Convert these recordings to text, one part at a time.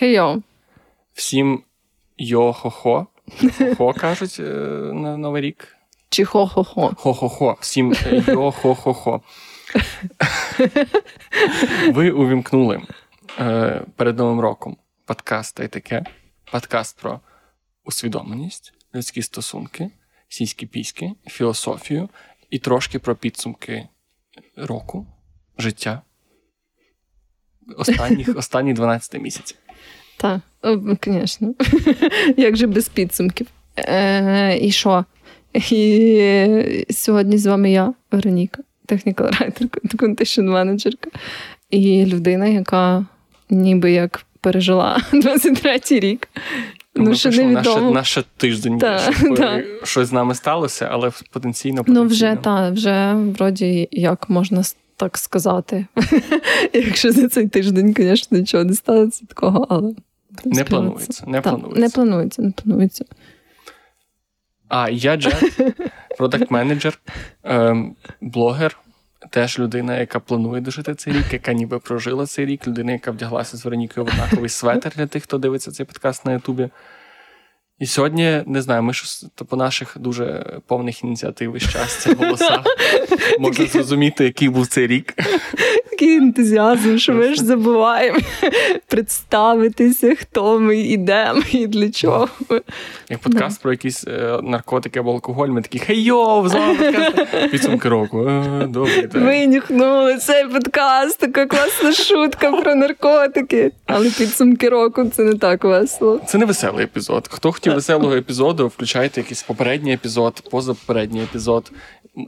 Хей-йо. Всім йо-хо-хо. Хо кажуть е, на Новий рік. Чи хо-хо-хо. Хо-хо-хо. Всім йо-хо-хо-хо. Ви увімкнули е, перед Новим роком подкаст та й таке. Подкаст про усвідомленість, людські стосунки, сільські піськи, філософію і трошки про підсумки року, життя. Останніх, останні 12 місяців. Так, звісно. Як же без підсумків? Е, І що? І сьогодні з вами я, Вероніка, технікал райтерка, контишн менеджерка, і людина, яка ніби як пережила 23-й рік. Ну, що невідомо. Наш, наш тиждень, та, щоб та. щось з нами сталося, але потенційно. потенційно. Ну, вже так, вже вроді як можна так сказати. Якщо за цей тиждень, звісно, нічого не сталося такого, але. Не планується. Не так, планується. Не планується, не планується. А я Джет, продакт-менеджер, ем, блогер, теж людина, яка планує дожити цей рік, яка ніби прожила цей рік, людина, яка вдяглася з Веронікою в однаковий светер для тих, хто дивиться цей подкаст на Ютубі. І сьогодні не знаю, ми щось по наших дуже повних ініціатив і щастя голосах можна зрозуміти, який був цей рік. Такий ентузіазм, що ми ж забуваємо представитися, хто ми йдемо і для чого. Як подкаст про якісь е, наркотики або алкоголь, ми такі хей-йоу, з подкаст. Підсумки року. Е, добрий день. Винюхнули цей подкаст, така класна шутка про наркотики. Але підсумки року це не так весело. Це не веселий епізод. Хто хотів веселого епізоду, включайте якийсь попередній епізод, позапередній епізод.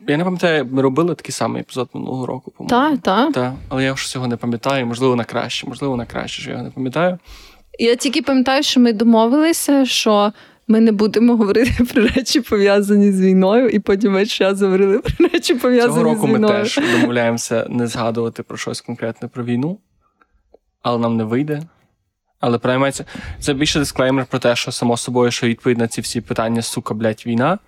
Я не пам'ятаю, ми робили такий самий епізод минулого року, по-моєму. Так, так. Так, але я вже цього не пам'ятаю, можливо, на краще, можливо, на краще, що я його не пам'ятаю. Я тільки пам'ятаю, що ми домовилися, що ми не будемо говорити про речі, пов'язані з війною, і потім весь час говорили про речі, пов'язані з війною. Цього року ми теж домовляємося не згадувати про щось конкретне про війну, але нам не вийде. Але приймається це більше дисклеймер про те, що само собою, що відповідь на ці всі питання, сука, блядь, війна.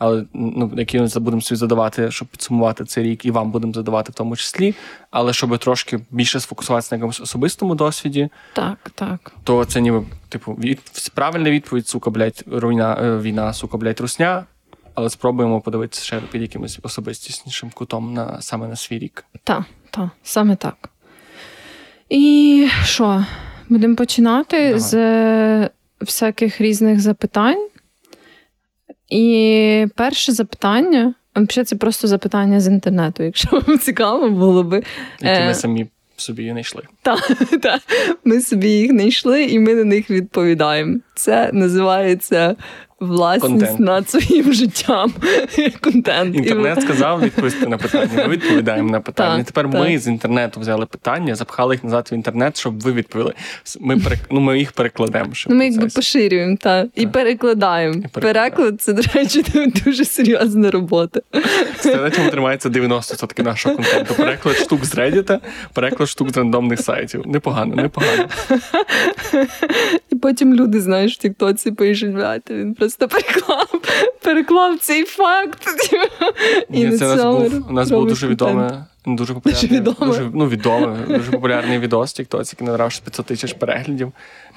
Але ну, які ми будемо собі задавати, щоб підсумувати цей рік, і вам будемо задавати в тому числі. Але щоб трошки більше сфокусуватися на якомусь особистому досвіді, так, так. то це ніби, типу, від, правильна відповідь, сука, блядь, руйна, е, війна, сука, блядь, русня. Але спробуємо подивитися ще під якимось особистіснішим кутом на саме на свій рік. Так, так, саме так. І що? Будемо починати Давай. з е, всяких різних запитань. І перше запитання, взагалі це просто запитання з інтернету, якщо вам цікаво було би. Які ми е, самі собі не знайшли. Так, та. ми собі їх знайшли, і ми на них відповідаємо. Це називається власність Контент. над своїм життям. Контент. Інтернет сказав відповісти на питання. Ми відповідаємо на питання. Так, Тепер так. ми з інтернету взяли питання, запхали їх назад в інтернет, щоб ви відповіли. Ми перек... ну, ми їх перекладемо. Ну, Ми якби поширюємо та, і перекладаємо. І Переклад це, до речі, дуже серйозна робота. Це на чому тримається 90% нашого контенту. Переклад штук з Reddit, переклад штук з рандомних сайтів. Непогано, непогано. І потім люди, знаєш, в Тіктоці пишуть, він просто просто переклав переклав цей факт. І це у нас був, у нас було дуже відомий Дуже популярний дуже дуже, ну, відомий, дуже популярний відос Тіктоці, який набрав 500 тисяч переглядів,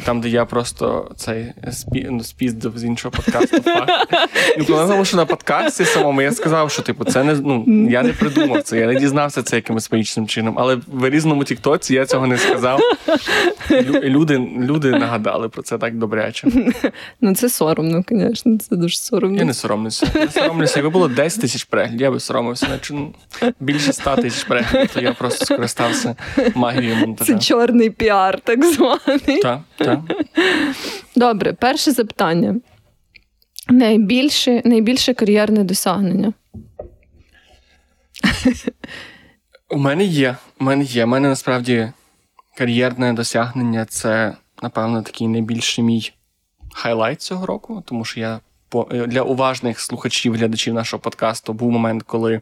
там, де я просто цей спі, ну, спіздив з іншого подкасту. І тому що на подкасті самому я сказав, що типу, це не ну, я не придумав це, я не дізнався це якимось магічним чином. Але в різному Тіктоці я цього не сказав. Люди люди нагадали про це так добряче. Ну, це соромно, звісно, це дуже соромно. Я не соромлюся. Я соромлюся. Якби було 10 тисяч переглядів, я би соромився. Більше 100 тисяч тисяч то я просто скористався магією монтажа. Це чорний піар, так званий. Так, так. Добре, перше запитання. Найбільше, найбільше кар'єрне досягнення. У мене є. У мене є. У мене насправді кар'єрне досягнення це, напевно, такий найбільший мій хайлайт цього року, тому що я для уважних слухачів, глядачів нашого подкасту був момент, коли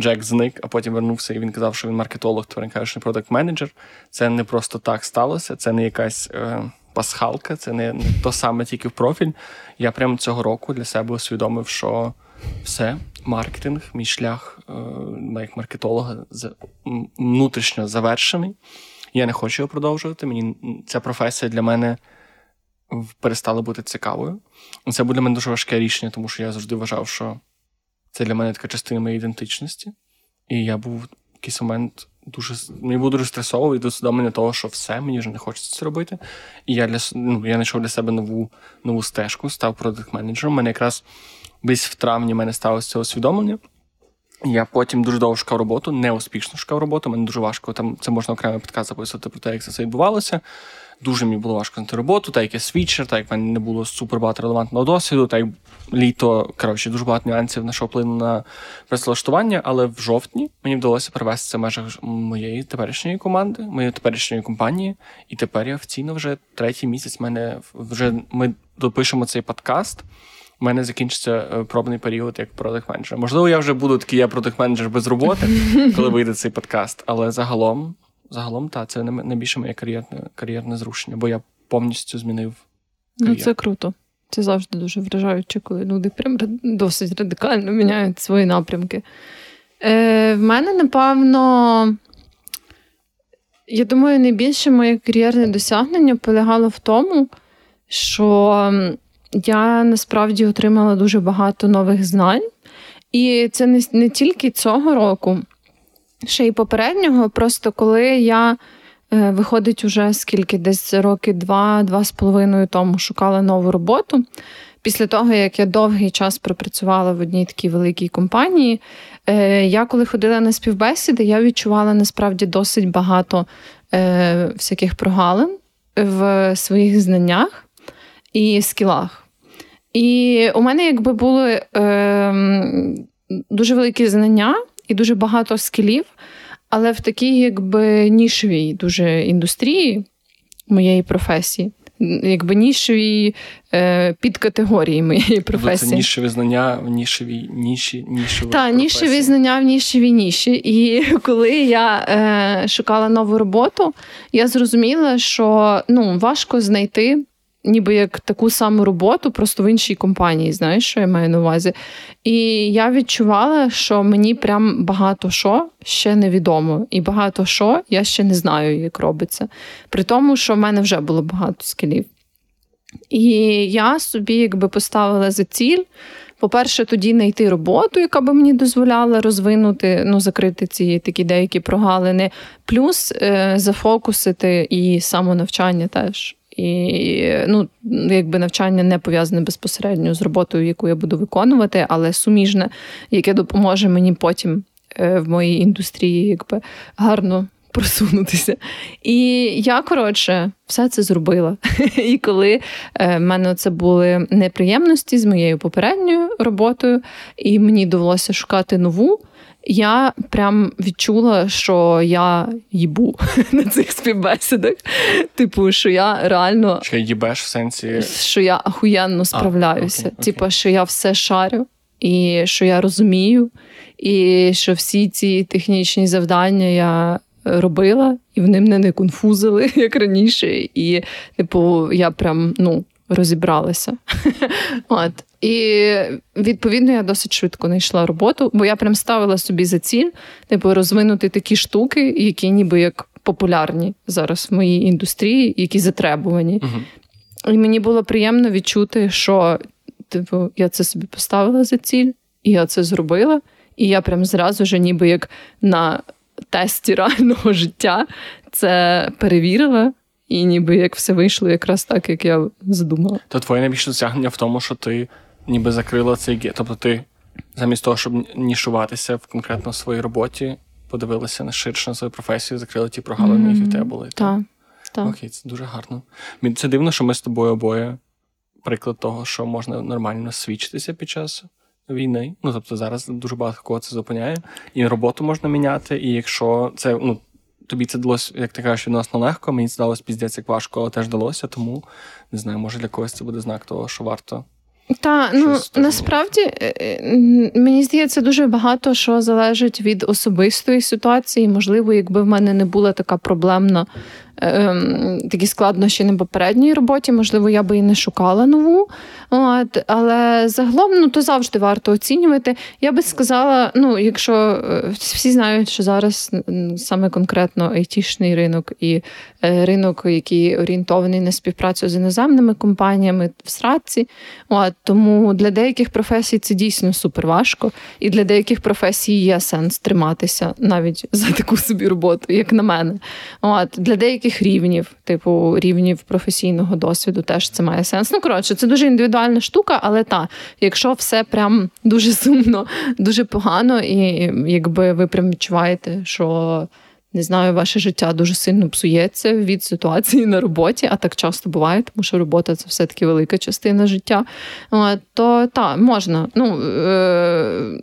Джек зник, а потім вернувся, і він казав, що він маркетолог, то він каже, що продакт менеджер. Це не просто так сталося, це не якась е, пасхалка, це не, не то саме тільки в профіль. Я прямо цього року для себе усвідомив, що все, маркетинг, мій шлях е, як маркетолога внутрішньо завершений. Я не хочу його продовжувати. Мені ця професія для мене перестала бути цікавою. Це буде для мене дуже важке рішення, тому що я завжди вважав, що це для мене така частина моєї ідентичності. І я був в якийсь момент дуже мені було дуже стресово до усвідомлення того, що все, мені вже не хочеться це робити. І я для ну, я знайшов для себе нову нову стежку, став продакт-менеджером. У мене якраз десь в травні мене сталося це усвідомлення. Я потім дуже довго шукав роботу, неуспішно шукав роботу. Мені дуже важко там це можна окремо підказ записувати про те, як це все відбувалося. Дуже мені було важко знайти роботу, так як я свідчер, так як в мене не було супер багато релевантного досвіду, так як літо, коротше, дуже багато нюансів на що вплинуло на працевлаштування, але в жовтні мені вдалося привести це в межах моєї теперішньої команди, моєї теперішньої компанії. І тепер я офіційно вже третій місяць мене вже ми допишемо цей подкаст. У мене закінчиться е, пробний період як продакт менеджер Можливо, я вже буду такий я продакт менеджер без роботи, коли вийде цей подкаст. Але загалом загалом, так, це найбільше моє кар'єрне кар'єрне зрушення, бо я повністю змінив. Кар'єр. Ну, це круто. Це завжди дуже вражаюче, коли люди прям досить радикально міняють свої напрямки. Е, В мене, напевно, я думаю, найбільше моє кар'єрне досягнення полягало в тому, що я насправді отримала дуже багато нових знань. І це не, не тільки цього року ще й попереднього. Просто коли я е, виходить уже скільки, десь роки два-два з половиною тому шукала нову роботу. Після того, як я довгий час пропрацювала в одній такій великій компанії, е, я коли ходила на співбесіди, я відчувала насправді досить багато е, всяких прогалин в своїх знаннях і скілах. І у мене якби були е, дуже великі знання і дуже багато скілів, але в такій, якби нішевій дуже індустрії моєї професії. Якби нішеві е, підкатегорії моєї професії. Це нішеві знання в нішевій ніші, нішеві Так, нішеві знання в нішевій ніші. І коли я е, шукала нову роботу, я зрозуміла, що ну, важко знайти ніби як таку саму роботу, просто в іншій компанії, знаєш, що я маю на увазі. І я відчувала, що мені прям багато що ще невідомо, і багато що я ще не знаю, як робиться. При тому, що в мене вже було багато скілів. І я собі якби поставила за ціль. По-перше, тоді знайти роботу, яка би мені дозволяла розвинути, ну, закрити ці такі деякі прогалини, плюс е, зафокусити і самонавчання теж. І ну, якби навчання не пов'язане безпосередньо з роботою, яку я буду виконувати, але суміжне, яке допоможе мені потім е, в моїй індустрії якби гарно просунутися. І я, коротше, все це зробила. І коли е, в мене це були неприємності з моєю попередньою роботою, і мені довелося шукати нову я прям відчула, що я їбу на цих співбесідах. Типу, що я реально Що їбеш в сенсі, що я ахуєнно справляюся. А, окей, окей. Типу, що я все шарю, і що я розумію, і що всі ці технічні завдання я. Робила, і вони мене не конфузили, як раніше. І, типу, я прям ну, розібралася. От. І відповідно я досить швидко знайшла роботу, бо я прям ставила собі за ціль, типу, розвинути такі штуки, які ніби як популярні зараз в моїй індустрії, які затребувані. uh І мені було приємно відчути, що типу, я це собі поставила за ціль, і я це зробила. І я прям зразу ж, ніби як на тесті реального життя, це перевірила. І ніби як все вийшло якраз так, як я задумала. То твоє найбільше досягнення в тому, що ти ніби закрила цей ге. Тобто ти замість того, щоб нішуватися в конкретно своїй роботі, подивилася на ширше на свою професію, закрила ті прогалини, які в тебе були. Так. Окей, це дуже гарно. Це дивно, що ми з тобою обоє приклад того, що можна нормально свідчитися під час війни. Ну тобто зараз дуже багато кого це зупиняє, і роботу можна міняти. І якщо це ну тобі це далося, як ти кажеш, відносно легко, мені це далося піздець як важко, але теж далося, тому не знаю, може для когось це буде знак того, що варто. Та ну насправді е, е, мені здається, дуже багато що залежить від особистої ситуації. Можливо, якби в мене не була така проблемна ем, такі складнощі на попередній роботі, можливо, я би і не шукала нову. От, Але загалом ну, то завжди варто оцінювати. Я би сказала, ну, якщо е, всі знають, що зараз саме конкретно айтішний ринок і е, ринок, який орієнтований на співпрацю з іноземними компаніями в сраці, от, тому для деяких професій це дійсно супер важко, і для деяких професій є сенс триматися навіть за таку собі роботу, як на мене. От, Для деяких рівнів, типу рівнів професійного досвіду, теж це має сенс. Ну, коротше, це дуже індивідуальна штука, але та, якщо все прям дуже сумно, дуже погано, і якби ви прям відчуваєте, що не знаю, ваше життя дуже сильно псується від ситуації на роботі, а так часто буває, тому що робота це все-таки велика частина життя. То так, можна. Ну, е,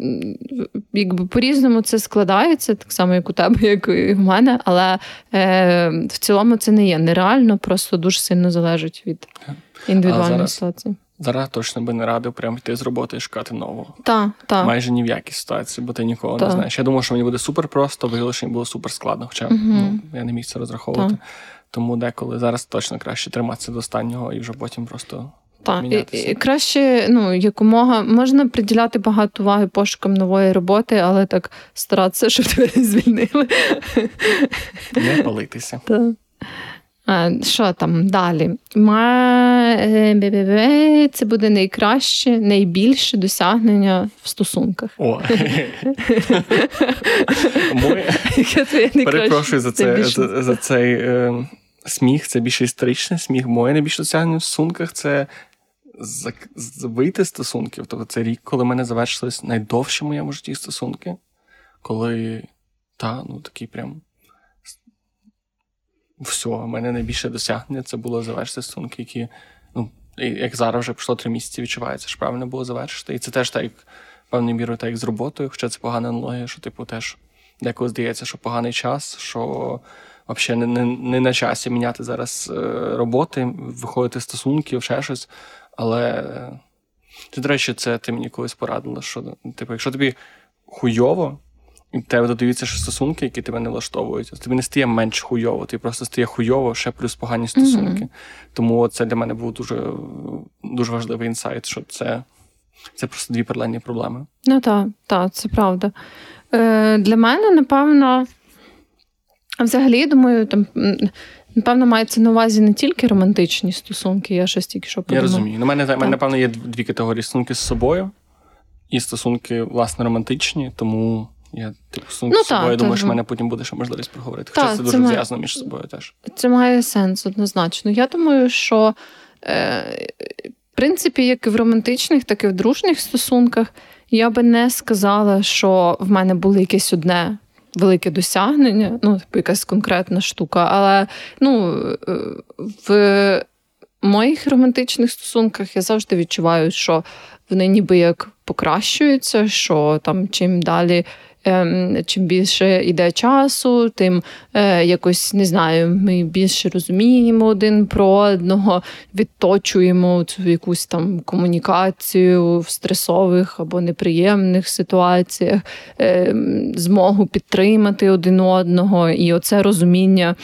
якби по-різному це складається, так само, як у тебе, як і в мене, але е, в цілому це не є нереально, просто дуже сильно залежить від індивідуальної ситуації. Зараз точно би не радив прямо йти з роботи і шукати нову. Так, так. Майже ні в якій ситуації, бо ти нікого та. не знаєш. Я думав, що мені буде супер просто, виявилося, що мені було супер складно, хоча угу. ну, я не міг це розраховувати. Та. Тому деколи зараз точно краще триматися до останнього і вже потім просто. Так, і, і краще, ну, якомога можна приділяти багато уваги пошукам нової роботи, але так старатися, щоб тебе не звільнили. Не палитися. Так. Що там далі? Це буде найкраще, найбільше досягнення в стосунках. О. Перепрошую за це, за, цей е, сміх. Це більше історичний сміх. Моє найбільше досягнення в стосунках це вийти з стосунків. Тобто це рік, коли в мене завершились найдовші в моєму житті стосунки. Коли, та, ну такий прям все, в мене найбільше досягнення це було завершити стосунки, які, як зараз вже пройшло три місяці, відчувається, що правильно було завершити. І це теж так, як певною мірою, так як з роботою, хоча це погана аналогія, що, типу, теж деколи здається, що поганий час, що взагалі не, не, не на часі міняти зараз е, роботи, виходити з стосунків, ще щось. Але, до речі, це ти мені колись порадила, що, типу, якщо тобі хуйово. І тебе додаються ще стосунки, які тебе не влаштовують. Тобі не стає менш хуйово, ти просто стає хуйово, ще плюс погані стосунки. Mm-hmm. Тому це для мене був дуже дуже важливий інсайт, що це це просто дві паралельні проблеми. Ну так, так, це правда. Е, Для мене, напевно, взагалі, думаю, там. Напевно, мається на увазі не тільки романтичні стосунки, я щось тільки що подумала. Я розумію. На мене, мене, напевно, є дві категорії стосунки з собою і стосунки, власне, романтичні, тому я типу ну, з собою та, думаю, що в мене потім буде ще можливість проговорити. Хоча та, це дуже має... зв'язано між собою теж. Це має сенс однозначно. Я думаю, що е, в принципі, як і в романтичних, так і в дружніх стосунках, я би не сказала, що в мене було якесь одне. Велике досягнення, ну, типу, якась конкретна штука. Але ну, в моїх романтичних стосунках я завжди відчуваю, що вони ніби як покращуються, що там чим далі чим більше йде часу, тим е, якось не знаю, ми більше розуміємо один про одного, відточуємо цю якусь там комунікацію в стресових або неприємних ситуаціях, ем, змогу підтримати один одного, і оце розуміння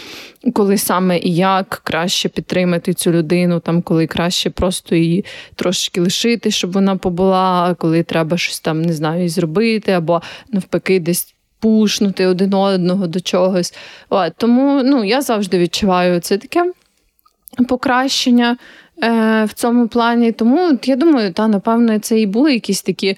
коли саме і як краще підтримати цю людину, там коли краще просто її трошки лишити, щоб вона побула, коли треба щось там не знаю, зробити, або навпаки, десь. Пушнути один одного до чогось. От, Тому ну, я завжди відчуваю це таке покращення е, в цьому плані. Тому я думаю, та, напевно, це і були якісь такі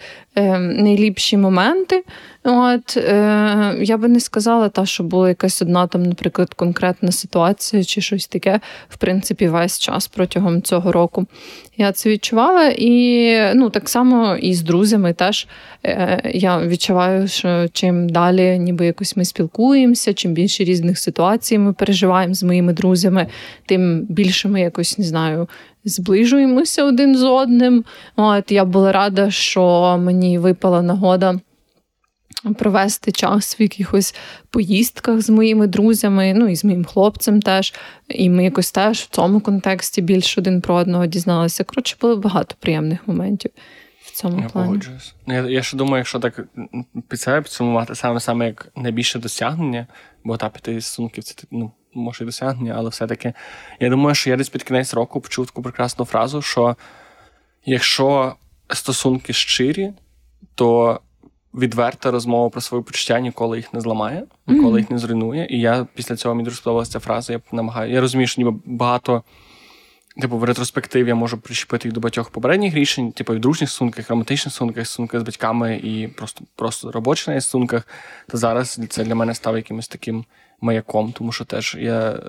найліпші моменти. От е, я би не сказала, та що була якась одна там, наприклад, конкретна ситуація чи щось таке, в принципі, весь час протягом цього року. Я це відчувала, і ну так само і з друзями теж е, я відчуваю, що чим далі, ніби якось ми спілкуємося, чим більше різних ситуацій ми переживаємо з моїми друзями, тим більше ми якось не знаю. Зближуємося один з одним. От я була рада, що мені випала нагода провести час в якихось поїздках з моїми друзями, ну і з моїм хлопцем теж. І ми якось теж в цьому контексті більш один про одного дізналися. Коротше, було багато приємних моментів. в цьому Я плані. погоджуюсь. Ну, я я ще думаю, якщо так під себе підсумувати, саме саме як найбільше досягнення, бо та п'яти стосунків це ну, може і досягнення, але все-таки я думаю, що я десь під кінець року почув таку прекрасну фразу, що якщо стосунки щирі, то відверта розмова про свої почуття ніколи їх не зламає, ніколи mm-hmm. їх не зруйнує. І я після цього мені дуже сподобалася ця фраза. Я намагаю. Я розумію, що ніби багато. Типу, в ретроспективі я можу прищепити їх до багатьох попередніх рішень, типу, в дружніх стосунках, романтичних стосунках, стосунках з батьками і просто просто робочих стосунках. То зараз це для мене став якимось таким маяком, тому що теж я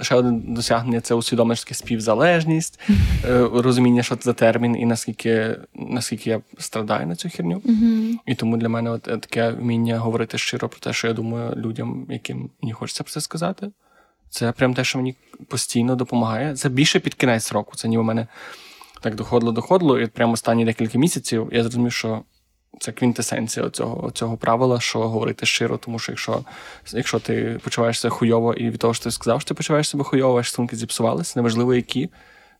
ще одне досягнення це усвідомлення співзалежність, е, розуміння, що це за термін, і наскільки наскільки я страдаю на цю херню. Mm-hmm. І тому для мене от таке вміння говорити щиро про те, що я думаю людям, яким мені хочеться про це сказати. Це прям те, що мені постійно допомагає. Це більше під кінець року. Це ніби мене так доходило, доходило, і прямо останні декілька місяців я зрозумів, що це квінтесенція цього цього правила, що говорити щиро, тому що якщо якщо ти почуваєшся хуйово, і від того, що ти сказав, що ти почуваєш себе хуйово, ваші стосунки зіпсувалися, неважливо які,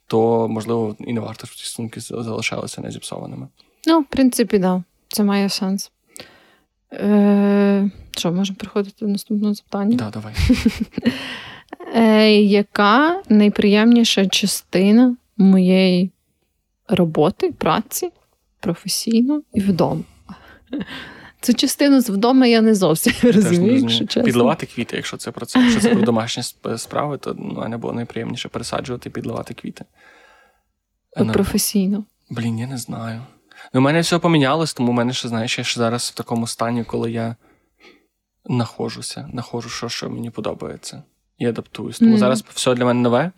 то можливо і не варто, щоб ці стосунки залишалися незіпсованими. Ну, в принципі, так. Да. Це має сенс. Е, Що, можемо приходити до наступного запитання? Так, да, давай. Е, Яка найприємніша частина моєї роботи, праці професійно і вдома? Цю частину з вдома я не зовсім розумію. якщо чесно. Підливати квіти, якщо це про це. Якщо це про домашні справи, то ну, мене було найприємніше пересаджувати і підливати квіти. Ну, професійно. Блін, я не знаю. Ну, У мене все помінялось, тому в мене ще, знаєш, я ще зараз в такому стані, коли я нахожуся, нахожу, що що мені подобається і адаптуюсь. Тому mm. зараз все для мене нове,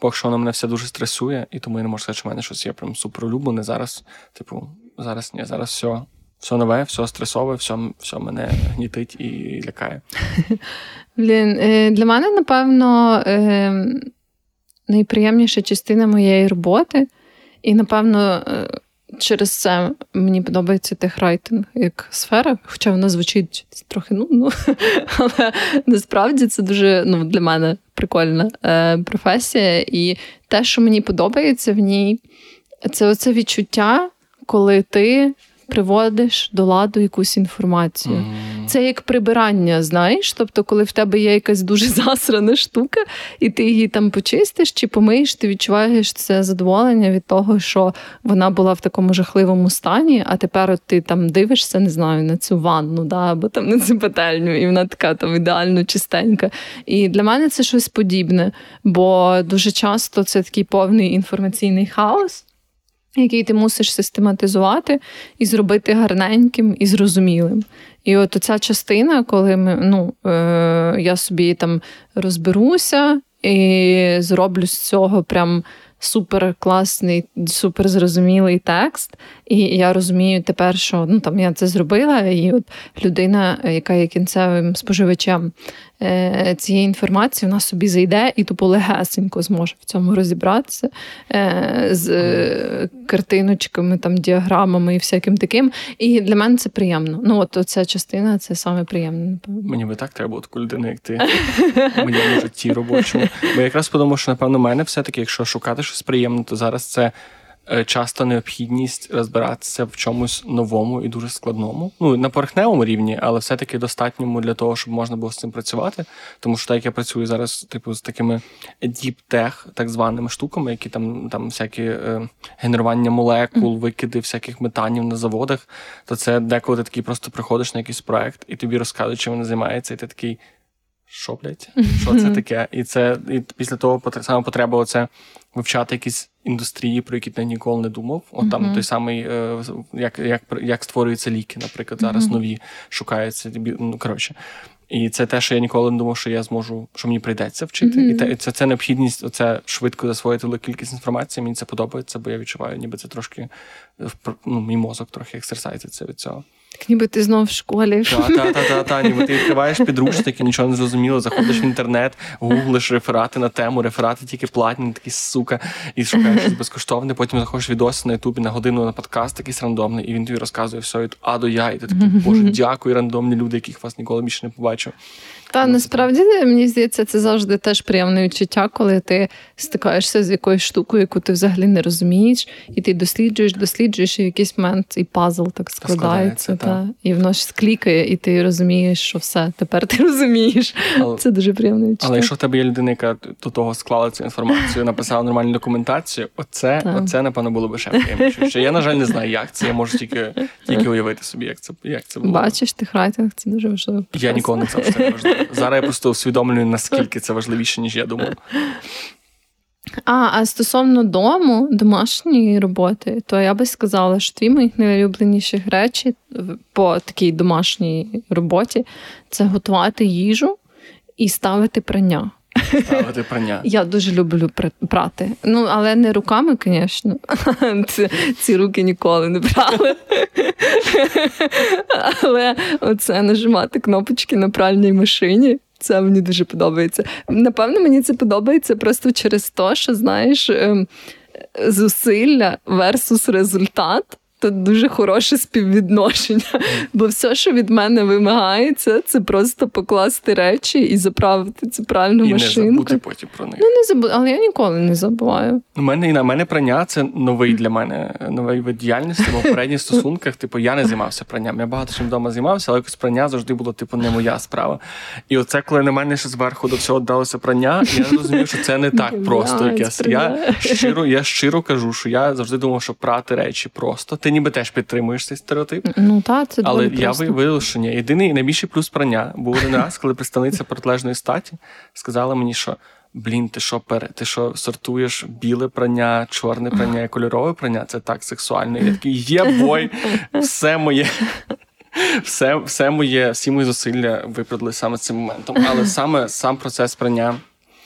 поки що воно мене все дуже стресує, і тому я не можу сказати, що в мене щось є прям суперлюблене. Зараз, типу, зараз ні, зараз все. Все нове, все стресове, все все мене гнітить і лякає. Блін, е, Для мене, напевно, е, найприємніша частина моєї роботи, і, напевно, е, через це мені подобається техрайтинг як сфера, хоча вона звучить трохи нудно, але насправді це дуже ну, для мене прикольна е, професія. І те, що мені подобається в ній, це оце відчуття, коли ти приводиш до ладу якусь інформацію. Mm. Це як прибирання, знаєш. Тобто, коли в тебе є якась дуже засрана штука, і ти її там почистиш чи помиєш, ти відчуваєш це задоволення від того, що вона була в такому жахливому стані, а тепер от ти там дивишся, не знаю, на цю ванну, да, або там на цю петельню, і вона така там ідеально чистенька. І для мене це щось подібне, бо дуже часто це такий повний інформаційний хаос який ти мусиш систематизувати і зробити гарненьким і зрозумілим. І от ця частина, коли ми, ну, е, я собі там розберуся і зроблю з цього прям супер класний, супер зрозумілий текст. І я розумію тепер, що ну там я це зробила, і от людина, яка є кінцевим споживачем цієї інформації, вона собі зайде і тупо легесенько зможе в цьому розібратися е, з е, картиночками, там, діаграмами і всяким таким. І для мене це приємно. Ну, от ця частина це саме приємно. Мені би так треба таку людину, як ти в житті робочому. Бо якраз подумав, що напевно мене все-таки, якщо шукати щось приємне, то зараз це. Е, часто необхідність розбиратися в чомусь новому і дуже складному. Ну на поверхневому рівні, але все-таки достатньому для того, щоб можна було з цим працювати. Тому що так як я працюю зараз, типу, з такими діп-тех, так званими штуками, які там там всякі е, генерування молекул, викиди всяких метанів на заводах, то це деколи ти такий просто приходиш на якийсь проект, і тобі розказують, чим вони займаються, і ти такий. Що, блядь? Що це таке? І це і після того саме потреба оце вивчати якісь індустрії, про які ти ніколи не думав. От там той самий, е, як як, як створюються ліки, наприклад, зараз нові шукаються. Ну, коротше. І це те, що я ніколи не думав, що я зможу, що мені прийдеться вчити. Mm-hmm. І те, це це необхідність, оце швидко засвоїти велику кількість інформації. Мені це подобається, бо я відчуваю, ніби це трошки ну, мій мозок трохи ексерсайзиться від цього. Так ніби ти знов в школі. Так, так, так, та, ніби ти відкриваєш підручники, нічого не зрозуміло, заходиш в інтернет, гуглиш реферати на тему, реферати тільки платні, такі сука, і шукаєш щось безкоштовне, потім заходиш відоси на Ютубі на годину на подкаст, якийсь рандомний, і він тобі розказує все від А до Я, і ти такий, боже, дякую, рандомні люди, яких вас ніколи більше не побачив. Та насправді мені здається, це завжди теж приємне відчуття, коли ти стикаєшся з якоюсь штукою, яку ти взагалі не розумієш, і ти досліджуєш, досліджуєш, і в якийсь момент і пазл так складається, та, та. і воно ж склікає, і ти розумієш, що все, тепер ти розумієш. Але, це дуже приємне відчуття. Але якщо в тебе є людина, яка до того склала цю інформацію, написала нормальну документацію, оце, оце напевно, було би ще приємніше. Я, на жаль, не знаю, як це. Я можу тільки тільки уявити собі, як це як це було. Бачиш, техрайтинг це дуже важливо. Я ніколи не це не важливо. Зараз я просто усвідомлюю, наскільки це важливіше, ніж я думав. А а стосовно дому, домашньої роботи, то я би сказала, що дві моїх найулюбленіших речі по такій домашній роботі це готувати їжу і ставити прання. Ставити прання. Я дуже люблю прати. Ну, але не руками, звісно. Ці, ці руки ніколи не брали. Але оце нажимати кнопочки на пральній машині. Це мені дуже подобається. Напевно, мені це подобається просто через те, що знаєш ем, зусилля versus результат то дуже хороше співвідношення. Бо все, що від мене вимагається, це просто покласти речі і заправити цю правильну і машинку. І не забути потім про них. Ну, не забу... Але я ніколи не забуваю. У мене і на мене прання це новий для мене новий вид діяльності, бо в попередніх стосунках, типу, я не займався пранням. Я багато чим вдома займався, але якось прання завжди було, типу, не моя справа. І оце, коли на мене ще зверху до всього далося прання, я зрозумів, що це не так просто. Якесь. Я щиро, я щиро кажу, що я завжди думав, що прати речі просто. Ти ніби теж підтримуєш цей стереотип. Ну та це Але я просто. виявив, що ні. Єдиний найбільший плюс прання був один раз, коли представниця протилежної статі сказала мені, що. Блін, ти що пере, ти що сортуєш біле прання, чорне прання і кольорове прання? Це так сексуально. Я такий є бой, все моє, все все моє, всі мої зусилля виправдали саме цим моментом. Але саме сам процес прання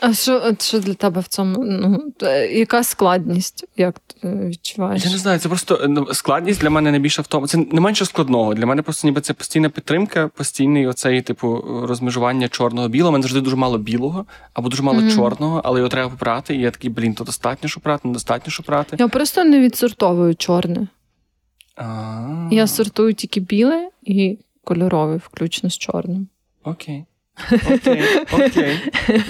а що що для тебе в цьому? Ну, Яка складність, як ти відчуваєш? Я не знаю, це просто ну, складність для мене найбільше в тому. Це не менше складного. Для мене просто ніби це постійна підтримка, постійний оцей, типу, розмежування чорного білого. У мене завжди дуже мало білого або дуже мало mm-hmm. чорного, але його треба попрати. І я такий, блін, то достатньо що прати, недостатньо що прати. Я просто не відсортовую чорне. А-а-а. Я сортую тільки біле і кольорове, включно з чорним. Окей. Окей, окей.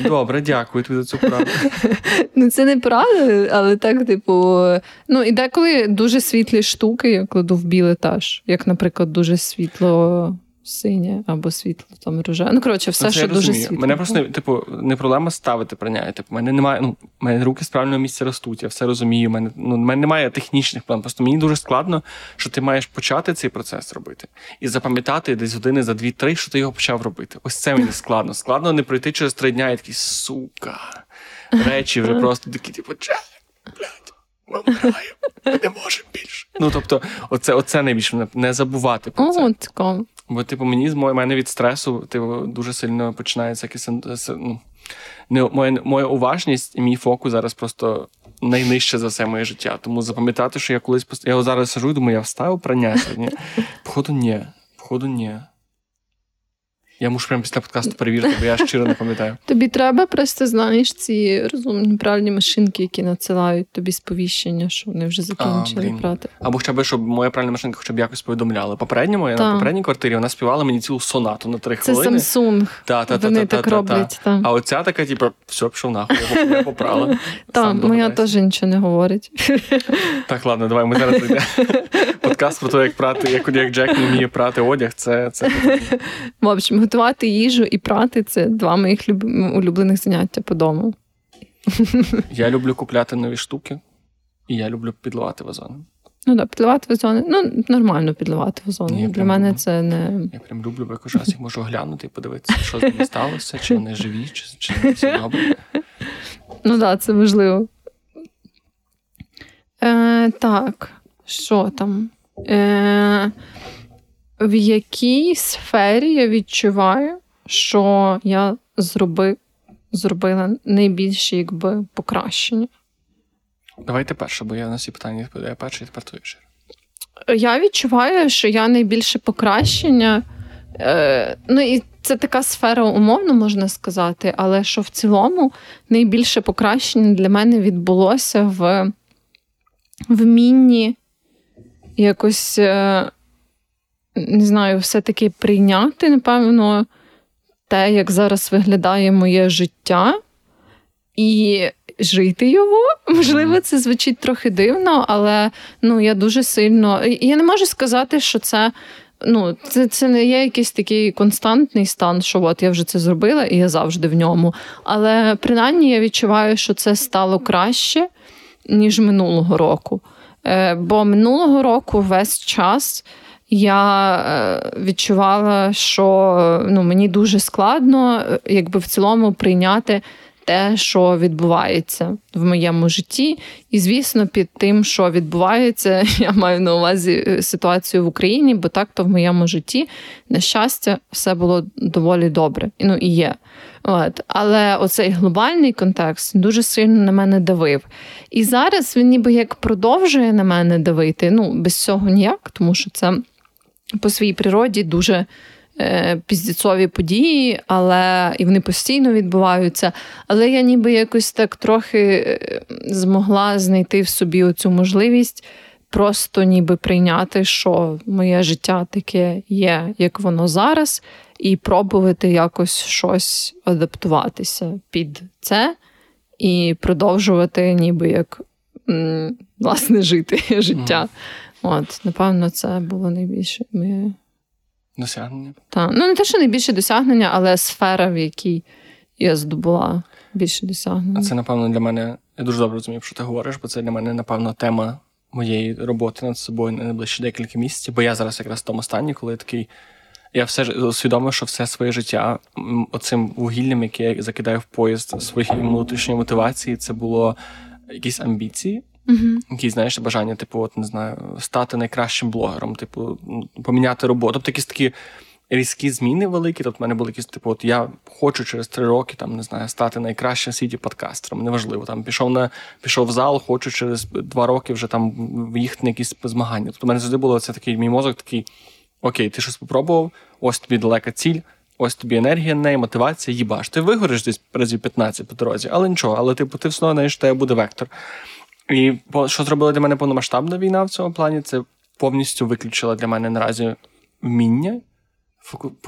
Добре, дякую тобі за цю правду. Ну, це не правда, але так, типу, ну і деколи дуже світлі штуки я кладу в білий теж, як, наприклад, дуже світло синє або світло там рожеве. Ну, коротше, все, ну, що дуже світло. Мене просто типу, не проблема ставити прийняти. Типу, мене немає. Ну, мене руки з правильного місця ростуть, я все розумію. Мене ну, мене немає технічних план. Просто мені дуже складно, що ти маєш почати цей процес робити і запам'ятати десь години за дві-три, що ти його почав робити. Ось це мені складно. Складно не пройти через три дня і такий сука. Речі вже просто такі, типу, блядь, ми вмираємо, ми не можемо більше. Ну тобто, оце оце найбільше не забувати про це. О, Бо, типу, мені з мене від стресу типу, дуже сильно починається якийсь ну, моя, моя уважність і мій фокус зараз просто найнижче за все моє життя. Тому запам'ятати, що я колись я зараз сижу і думаю, я встав прання сьогодні. Походу, ні. Походу, ні. Я мушу прямо після подкасту перевірити, бо я щиро не пам'ятаю. Тобі треба просто знаєш ці розумні правильні машинки, які надсилають тобі сповіщення, що вони вже закінчили прати. Або хоча б, щоб моя правильна машинка хоча б якось повідомляла. Попередньо моя на попередній квартирі вона співала мені цілу сонату на три хвилини. Це Samsung. Та, та, Вони так роблять. Та. А оця така, типу, все, пішов нахуй, я попрала. Так, моя теж нічого не говорить. Так, ладно, давай ми зараз йдемо. Подкаст про те, як прати, як як Джек не вміє прати одяг, це. це В общем, готувати їжу і прати це два моїх люб... улюблених заняття по дому. Я люблю купляти нові штуки, і я люблю підливати вазони. Ну так, підливати вазони. Ну, нормально підливати вазони. Я Для мене люблю. це не. Я прям люблю, бо я їх можу оглянути і подивитися, що з ними сталося, чи вони живі, чи, чи все добре. Ну так, це важливо. Е, Так, що там? Е, в якій сфері я відчуваю, що я зроби, зробила найбільше якби, покращення. Давайте перше, бо я на всі питання відповідаю перше, і тепер твоє ще. Я відчуваю, що я найбільше покращення. Е, Ну і це така сфера умовно можна сказати, але що в цілому найбільше покращення для мене відбулося в вмінні якось е, не знаю, все-таки прийняти, напевно, те, як зараз виглядає моє життя, і жити його. Можливо, це звучить трохи дивно, але ну, я дуже сильно. Я не можу сказати, що це. Ну, це це не є якийсь такий константний стан, що от я вже це зробила, і я завжди в ньому. Але принаймні я відчуваю, що це стало краще, ніж минулого року. Е, Бо минулого року весь час я е, відчувала, що ну, мені дуже складно, е, якби в цілому прийняти те, що відбувається в моєму житті. І, звісно, під тим, що відбувається, я маю на увазі е, ситуацію в Україні, бо так то в моєму житті, на щастя, все було доволі добре. Ну і є. От. Але оцей глобальний контекст дуже сильно на мене давив. І зараз він ніби як продовжує на мене давити. Ну, без цього ніяк, тому що це по своїй природі дуже Е, піздіцові події, але і вони постійно відбуваються. Але я ніби якось так трохи е, змогла знайти в собі оцю можливість просто ніби прийняти, що моє життя таке є, як воно зараз, і пробувати якось щось адаптуватися під це і продовжувати, ніби як власне жити життя. От, напевно, це було найбільше моє. Досягнення. Так. Ну, не те, що найбільше досягнення, але сфера, в якій я здобула більше досягнення. А це, напевно, для мене. Я дуже добре розумію, що ти говориш, бо це для мене, напевно, тема моєї роботи над собою на найближчі декілька місяців. Бо я зараз якраз в тому стані, коли я такий. Я все усвідомив, що все своє життя оцим вугіллям, яке я закидаю в поїзд своєї внутрішньої мотивації, це було якісь амбіції. Uh-huh. Якісь, знаєш, бажання, типу, от не знаю, стати найкращим блогером, типу, поміняти роботу. Тобто якісь такі різкі зміни великі. Тобто в мене були якісь, типу, от я хочу через три роки там, не знаю, стати найкращим в світі подкастером. Неважливо. Там пішов на пішов в зал, хочу через два роки вже там виїхати на якісь змагання. Тобто в мене завжди було це такий мій мозок, такий: Окей, ти щось спробував, ось тобі далека ціль. Ось тобі енергія, неї, мотивація, їбаш. Ти вигориш десь разів 15 по дорозі, але нічого, але типу, ти все одно знаєш, тебе буде вектор. І що зробила для мене повномасштабна війна в цьому плані, це повністю виключила для мене наразі вміння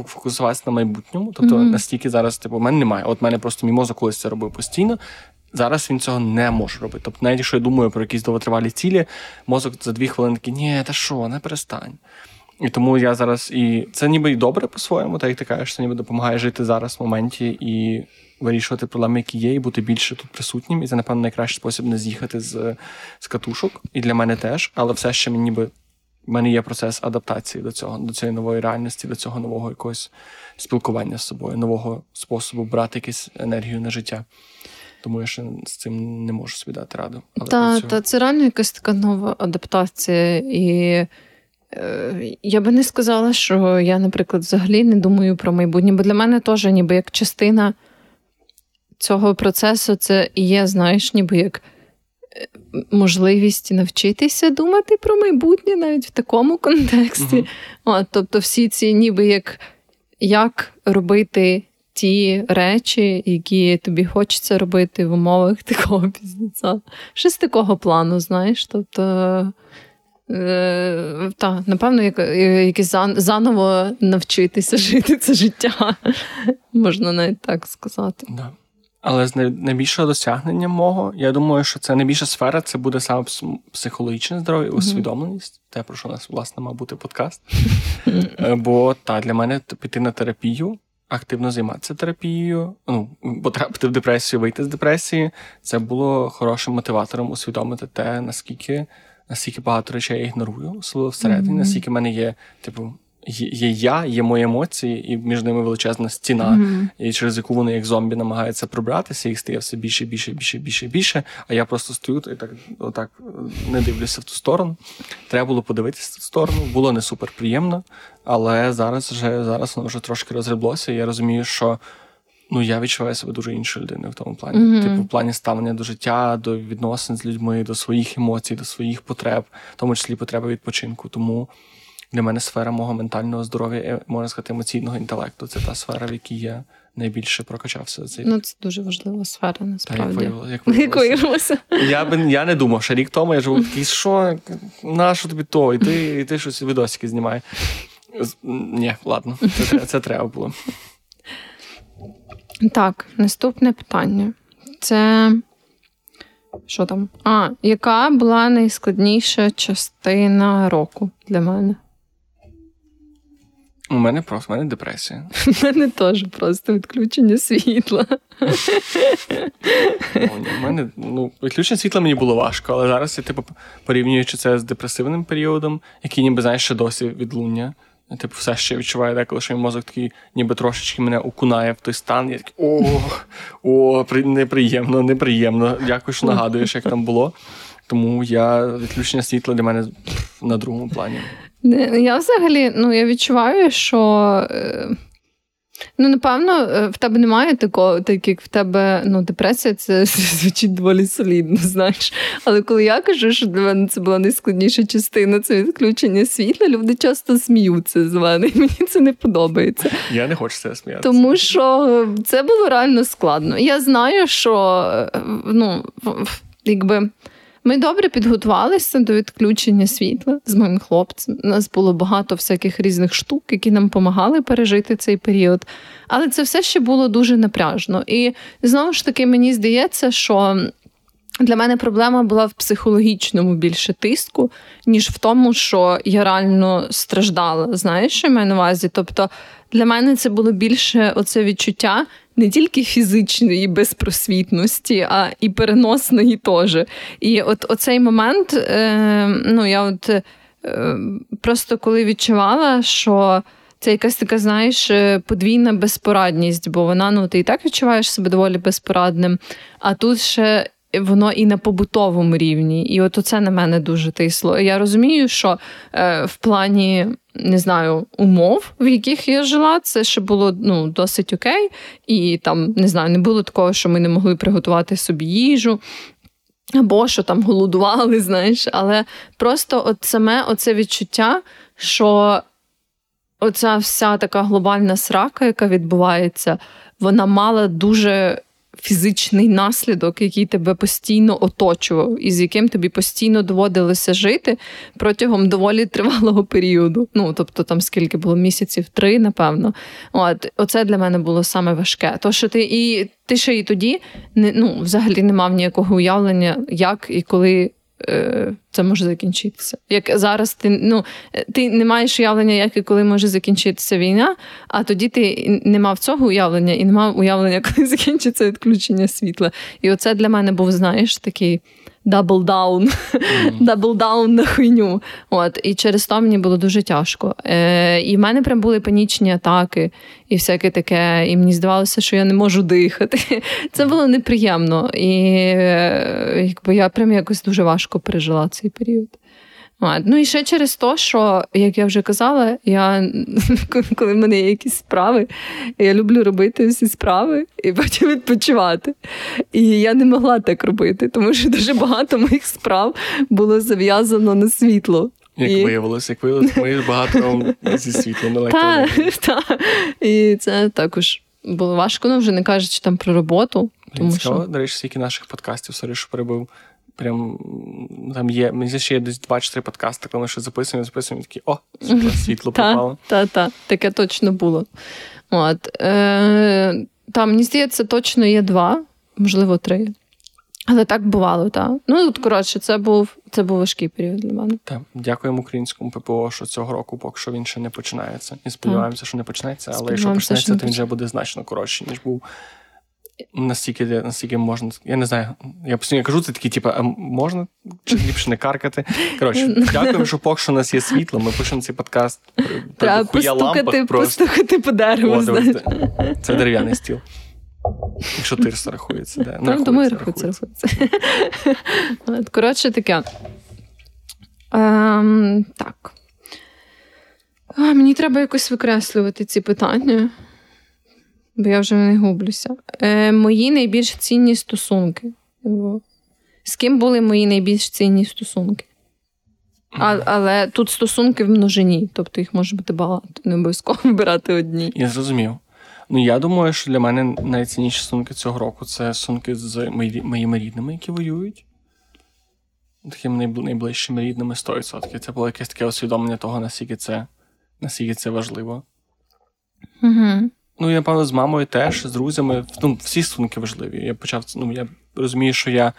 фокусуватися на майбутньому. Тобто mm-hmm. настільки зараз, типу, в мене немає. От мене просто мій мозок колись це робив постійно. Зараз він цього не може робити. Тобто, навіть якщо я думаю про якісь довготривалі цілі, мозок за дві хвилини такий, ні, та що, не перестань. І тому я зараз і це ніби й добре по-своєму, так як ти кажеш, це ніби допомагає жити зараз в моменті і вирішувати проблеми, які є, і бути більше тут присутнім. І це, напевно, найкращий спосіб не з'їхати з з катушок. І для мене теж, але все ще мені ніби в мене є процес адаптації до цього, до цієї нової реальності, до цього нового якогось спілкування з собою, нового способу брати якусь енергію на життя. Тому я ще з цим не можу собі дати раду. та, та це реально якась така нова адаптація. І е, я би не сказала, що я, наприклад, взагалі не думаю про майбутнє, бо для мене теж ніби як частина цього процесу це і є, знаєш, ніби як е, можливість навчитися думати про майбутнє навіть в такому контексті. Uh-huh. От, Тобто, всі ці ніби як як робити ті речі, які тобі хочеться робити в умовах такого пізниця. Щось такого плану, знаєш. Тобто. Е, так, напевно, як, якось заново навчитися жити це життя, можна навіть так сказати. Да. Але з найбільшого досягнення мого, я думаю, що це найбільша сфера це буде саме психологічне здоров'я, усвідомленість, те, про що у нас, власне, мав бути подкаст. Е, бо та, для мене піти на терапію, активно займатися терапією, ну, потрапити в депресію, вийти з депресії, це було хорошим мотиватором усвідомити те, наскільки наскільки багато речей я ігнорую, особливо всередині, mm-hmm. наскільки в мене є, типу, є я, є мої емоції, і між ними величезна стіна, mm-hmm. і через яку вони як зомбі намагаються пробратися, їх стає все більше, більше, більше, більше, більше. А я просто стою і так отак не дивлюся в ту сторону. Треба було подивитися в ту сторону. Було не супер приємно, але зараз вже зараз воно вже трошки розгреблося. і Я розумію, що. Ну, я відчуваю себе дуже іншою людиною в тому плані. Mm-hmm. Типу, в плані ставлення до життя, до відносин з людьми, до своїх емоцій, до своїх потреб, в тому числі потреби відпочинку. Тому для мене сфера мого ментального здоров'я, можна сказати, емоційного інтелекту. Це та сфера, в якій я найбільше прокачався. Цей ну це дуже важлива сфера. Насправді Та, як виявилося. Я б я не думав, що рік тому я живу такий, що на що тобі то? І ти і ти щось відосики знімає. Ні, ладно, це, це треба було. Так, наступне питання. Це. Що там? А, яка була найскладніша частина року для мене? У мене просто у мене депресія. У мене теж просто відключення світла. У мене ну, відключення світла мені було важко, але зараз я типу порівнюючи це з депресивним періодом, який ніби знаєш ще досі відлуння. Я, типу, все ще відчуваю деколи, що мій мозок такий, ніби трошечки мене окунає в той стан. Я такий о, о, неприємно, неприємно. Дякую, що нагадуєш, як там було. Тому я відключення світла для мене на другому плані. Я взагалі ну, я відчуваю, що. Е, ну, напевно, е, в тебе немає такого, так як в тебе ну, депресія, це звучить доволі солідно, знаєш. Але коли я кажу, що для мене це була найскладніша частина, це відключення світла, люди часто сміються з мене, і мені це не подобається. Я не хочу це сміятися. Тому що це було реально складно. Я знаю, що е, ну, якби. Ми добре підготувалися до відключення світла з моїм хлопцем. У нас було багато всяких різних штук, які нам допомагали пережити цей період. Але це все ще було дуже напряжно. І знову ж таки, мені здається, що. Для мене проблема була в психологічному більше тиску, ніж в тому, що я реально страждала. Знаєш, що я маю на увазі? Тобто для мене це було більше оце відчуття не тільки фізичної безпросвітності, а і переносної теж. І от оцей момент, е, ну я от е, просто коли відчувала, що. Це якась така, знаєш, е, подвійна безпорадність, бо вона ну ти і так відчуваєш себе доволі безпорадним. А тут ще воно і на побутовому рівні. І от оце на мене дуже тисло. Я розумію, що е, в плані. Не знаю, умов, в яких я жила, це ще було ну, досить окей. І там, не знаю, не було такого, що ми не могли приготувати собі їжу, або що там голодували, знаєш. Але просто от саме оце відчуття, що оця вся така глобальна срака, яка відбувається, вона мала дуже фізичний наслідок, який тебе постійно оточував, і з яким тобі постійно доводилося жити протягом доволі тривалого періоду. Ну тобто, там скільки було місяців, три, напевно. От оце для мене було саме важке. То що ти і ти ще і тоді не ну взагалі не мав ніякого уявлення, як і коли це може закінчитися. Як зараз ти ну, ти не маєш уявлення, як і коли може закінчитися війна, а тоді ти не мав цього уявлення і не мав уявлення, коли закінчиться відключення світла. І оце для мене був, знаєш, такий double down, double down на хуйню. От, І через то мені було дуже тяжко. Е, І в мене прям були панічні атаки і всяке таке. І мені здавалося, що я не можу дихати. Це було неприємно. І е, якби я прям якось дуже важко пережила цей період. Ну і ще через те, що, як я вже казала, я коли в мене є якісь справи, я люблю робити всі справи і потім відпочивати. І я не могла так робити, тому що дуже багато моїх справ було зав'язано на світло. Як і... виявилося, як виявилося, ми багато зі світлом на Так, І це також було важко, ну вже не кажучи там про роботу. Тому цікаво, що... до речі, скільки наших подкастів, sorry, що перебив прям там є. Мені ще є десь 2-4 подкасти, коли ми ще записуємо, записуємо такі о, світло, попало. Так, так, таке точно було. От. Е, Там, мені здається, точно є два, можливо, три. Але так бувало, так. Ну, от, коротше, це був це був важкий період для мене. Так, дякуємо українському ППО, що цього року поки що він ще не починається. І сподіваємося, що не почнеться, але якщо почнеться, то він вже буде значно коротший, ніж був Настільки настільки можна. Я не знаю. Я постійно кажу, це такі, типу, а можна чи ліпше не каркати. Коротше, дякую, що поки що у нас є світло. Ми пишемо цей подкаст. Треба постукати, постукати по дереву. О, знаєш. Це дерев'яний стіл. Якщо тирса рахується, да. Ну, думаю, рахується, рахується. Коротше, таке. Ем, Так. А, Мені треба якось викреслювати ці питання бо я вже не гублюся. Е, Мої найбільш цінні стосунки. З ким були мої найбільш цінні стосунки? А, Але тут стосунки в множині, тобто їх може бути багато, не обов'язково вибирати одні. Я зрозумів. Ну, я думаю, що для мене найцінніші стосунки цього року це стосунки з моїми рідними, які воюють. Такими найближчими рідними 100%. Це було якесь таке усвідомлення того, наскільки це наскільки це важливо. Угу. Ну, я напевно, з мамою теж, з друзями. Ну, всі стосунки важливі. Я почав ну, я розумію, що я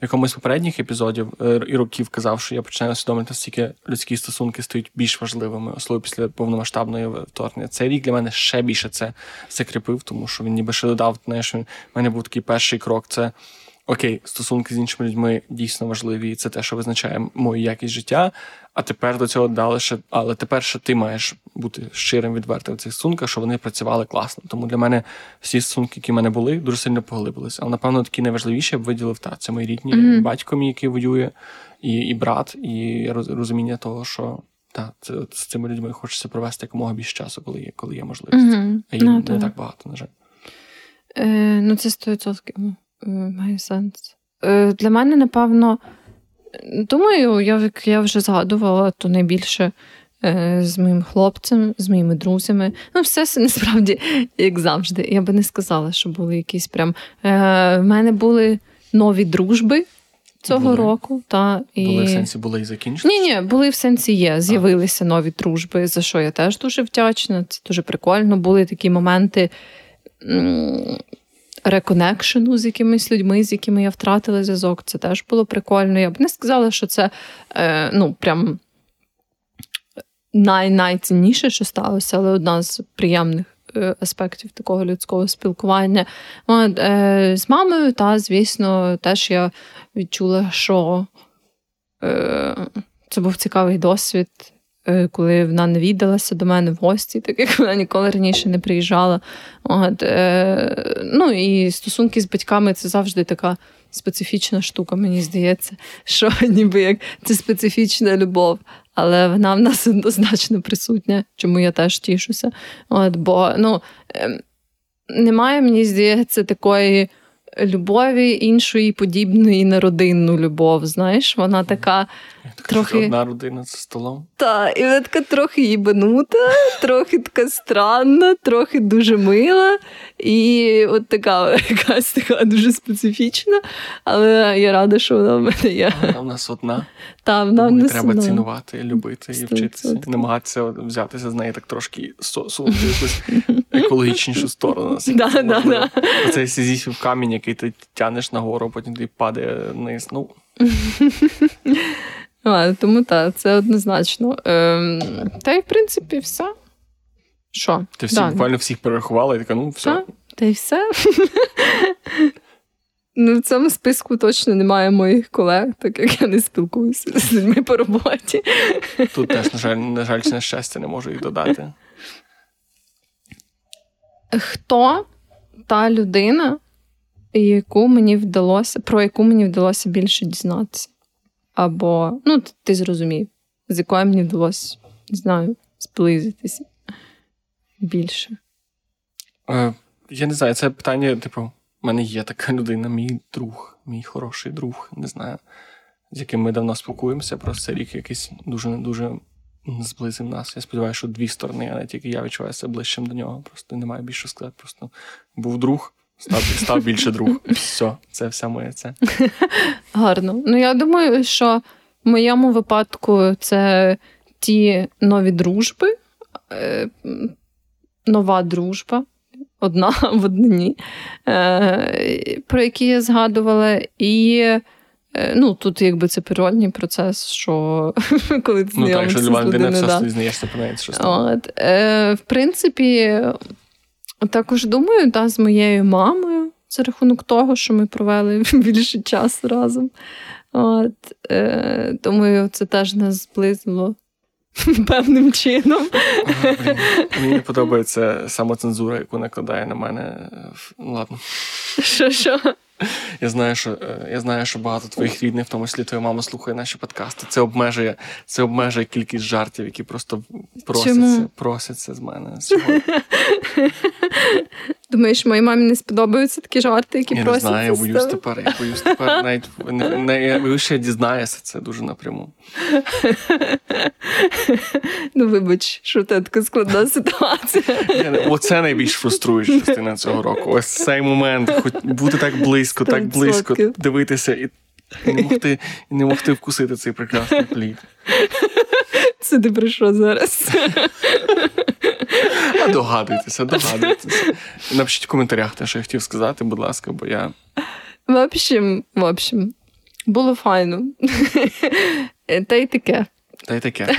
в якомусь попередніх епізодів е, і років казав, що я починаю усвідомити, наскільки людські стосунки стають більш важливими, особливо після повномасштабної вторгнення. Цей рік для мене ще більше це закріпив, тому що він ніби ще додав, знаєш, в мене був такий перший крок. Це окей, стосунки з іншими людьми дійсно важливі, і це те, що визначає мою якість життя. А тепер до цього дали ще, але тепер ще ти маєш бути щирим, відвертим в цих стосунках, що вони працювали класно. Тому для мене всі стосунки, які в мене були, дуже сильно поглибилися. Але напевно такі найважливіші я б виділив та це мої рідні, mm-hmm. батько мій, який воює, і і брат, і розуміння того, що та це з цими людьми хочеться провести якомога більше часу, коли є, коли є можливість. Mm-hmm. А їм no, ну, не так багато, на жаль. Е, Ну, це 100% е, має сенс. Е, Для мене, напевно. Думаю, я, як я вже згадувала, то найбільше е, з моїм хлопцем, з моїми друзями. Ну, все насправді, як завжди. Я би не сказала, що були якісь прям. Е, В мене були нові дружби. Цього були. року, та і були в сенсі були і закінчилися? Ні, ні, були в сенсі є. З'явилися а. нові дружби, за що я теж дуже вдячна. Це дуже прикольно. Були такі моменти реконекшену з якимись людьми, з якими я втратила зв'язок. Це теж було прикольно. Я б не сказала, що це е, ну, прям най- найцінніше, що сталося, але одна з приємних. Е, аспектів такого людського спілкування. Е, З мамою, та, звісно, теж я відчула, що е, це був цікавий досвід. Е, коли вона не віддалася до мене в гості, так як вона ніколи раніше не приїжджала. От, е, Ну і стосунки з батьками це завжди така специфічна штука, мені здається, що ніби як це специфічна любов, але вона в нас однозначно присутня, чому я теж тішуся. От, Бо ну, е, немає, мені здається, такої любові іншої подібної на родинну любов. Знаєш, вона така так, трохи одна родина за столом. Так, і вона така трохи їбанута, трохи така странна, трохи дуже мила. І от така якась така дуже специфічна. Але я рада, що вона в мене є. Вона в нас одна. Та, вона в нас треба одна. цінувати, любити і вчитися. Намагатися взятися з неї так трошки якусь екологічнішу сторону. Да, да, да. Цей сізісів камінь, який ти тянеш нагору, потім ти падає вниз. Ну. А, Тому так, це однозначно. Ем, Та й в принципі все. Що? Ти всі, да. буквально всіх перерахувала і така, ну все. Та, та й все. Ну, В цьому списку точно немає моїх колег, так як я не спілкуюся з людьми по роботі. Тут теж, на жаль, на жаль, на щастя, не можу їх додати. Хто та людина, яку мені вдалося, про яку мені вдалося більше дізнатися? Або, ну, ти зрозумів, з якою мені вдалося, не знаю, зблизитися більше. Е, Я не знаю, це питання, типу, в мене є така людина, мій друг, мій хороший друг, не знаю, з яким ми давно спілкуємося. Просто цей рік якийсь дуже дуже зблизив нас. Я сподіваюся, що дві сторони, а не тільки я відчуваюся ближчим до нього. Просто немає більше сказати. Просто був друг. Став став більше друг. Все, це вся моя це. Гарно. Ну я думаю, що в моєму випадку це ті нові дружби, е, нова дружба, одна в однині, е, про які я згадувала, і ну, тут якби це природній процес, що коли ти Ну, так, що з людиною, все дізнаєшся про неї. От, В принципі. Також думаю, та, з моєю мамою за рахунок того, що ми провели більше часу разом. От, е, Думаю, це теж нас зблизило певним чином. Ага, Мені подобається самоцензура, яку накладає на мене. Ну, ладно. Що, що? Я знаю, що е, я знаю, що багато твоїх рідних, в тому числі твоя мама слухає наші подкасти. Це обмежує це обмежує кількість жартів, які просто просяться просяться з мене сьогодні. Думаєш, моїй мамі не сподобаються такі жарти, які я просяться? Я не знаю, я боюсь тепер. Я боюсь тепер навіть не, не, я боюсь, що я дізнаюся це дуже напряму. Ну, вибач, що це така складна ситуація. Оце найбільш фруструюча частина цього року. Ось цей момент, хоч бути так близько, 100%. так близько дивитися і не могти не могти вкусити цей прекрасний плід. Це ти про що зараз? Догадуйтеся, догадуйтеся. Напишіть в коментарях те, що я хотів сказати, будь ласка, бо я. В общем, в общем, було файно. Та й таке. Та й таке.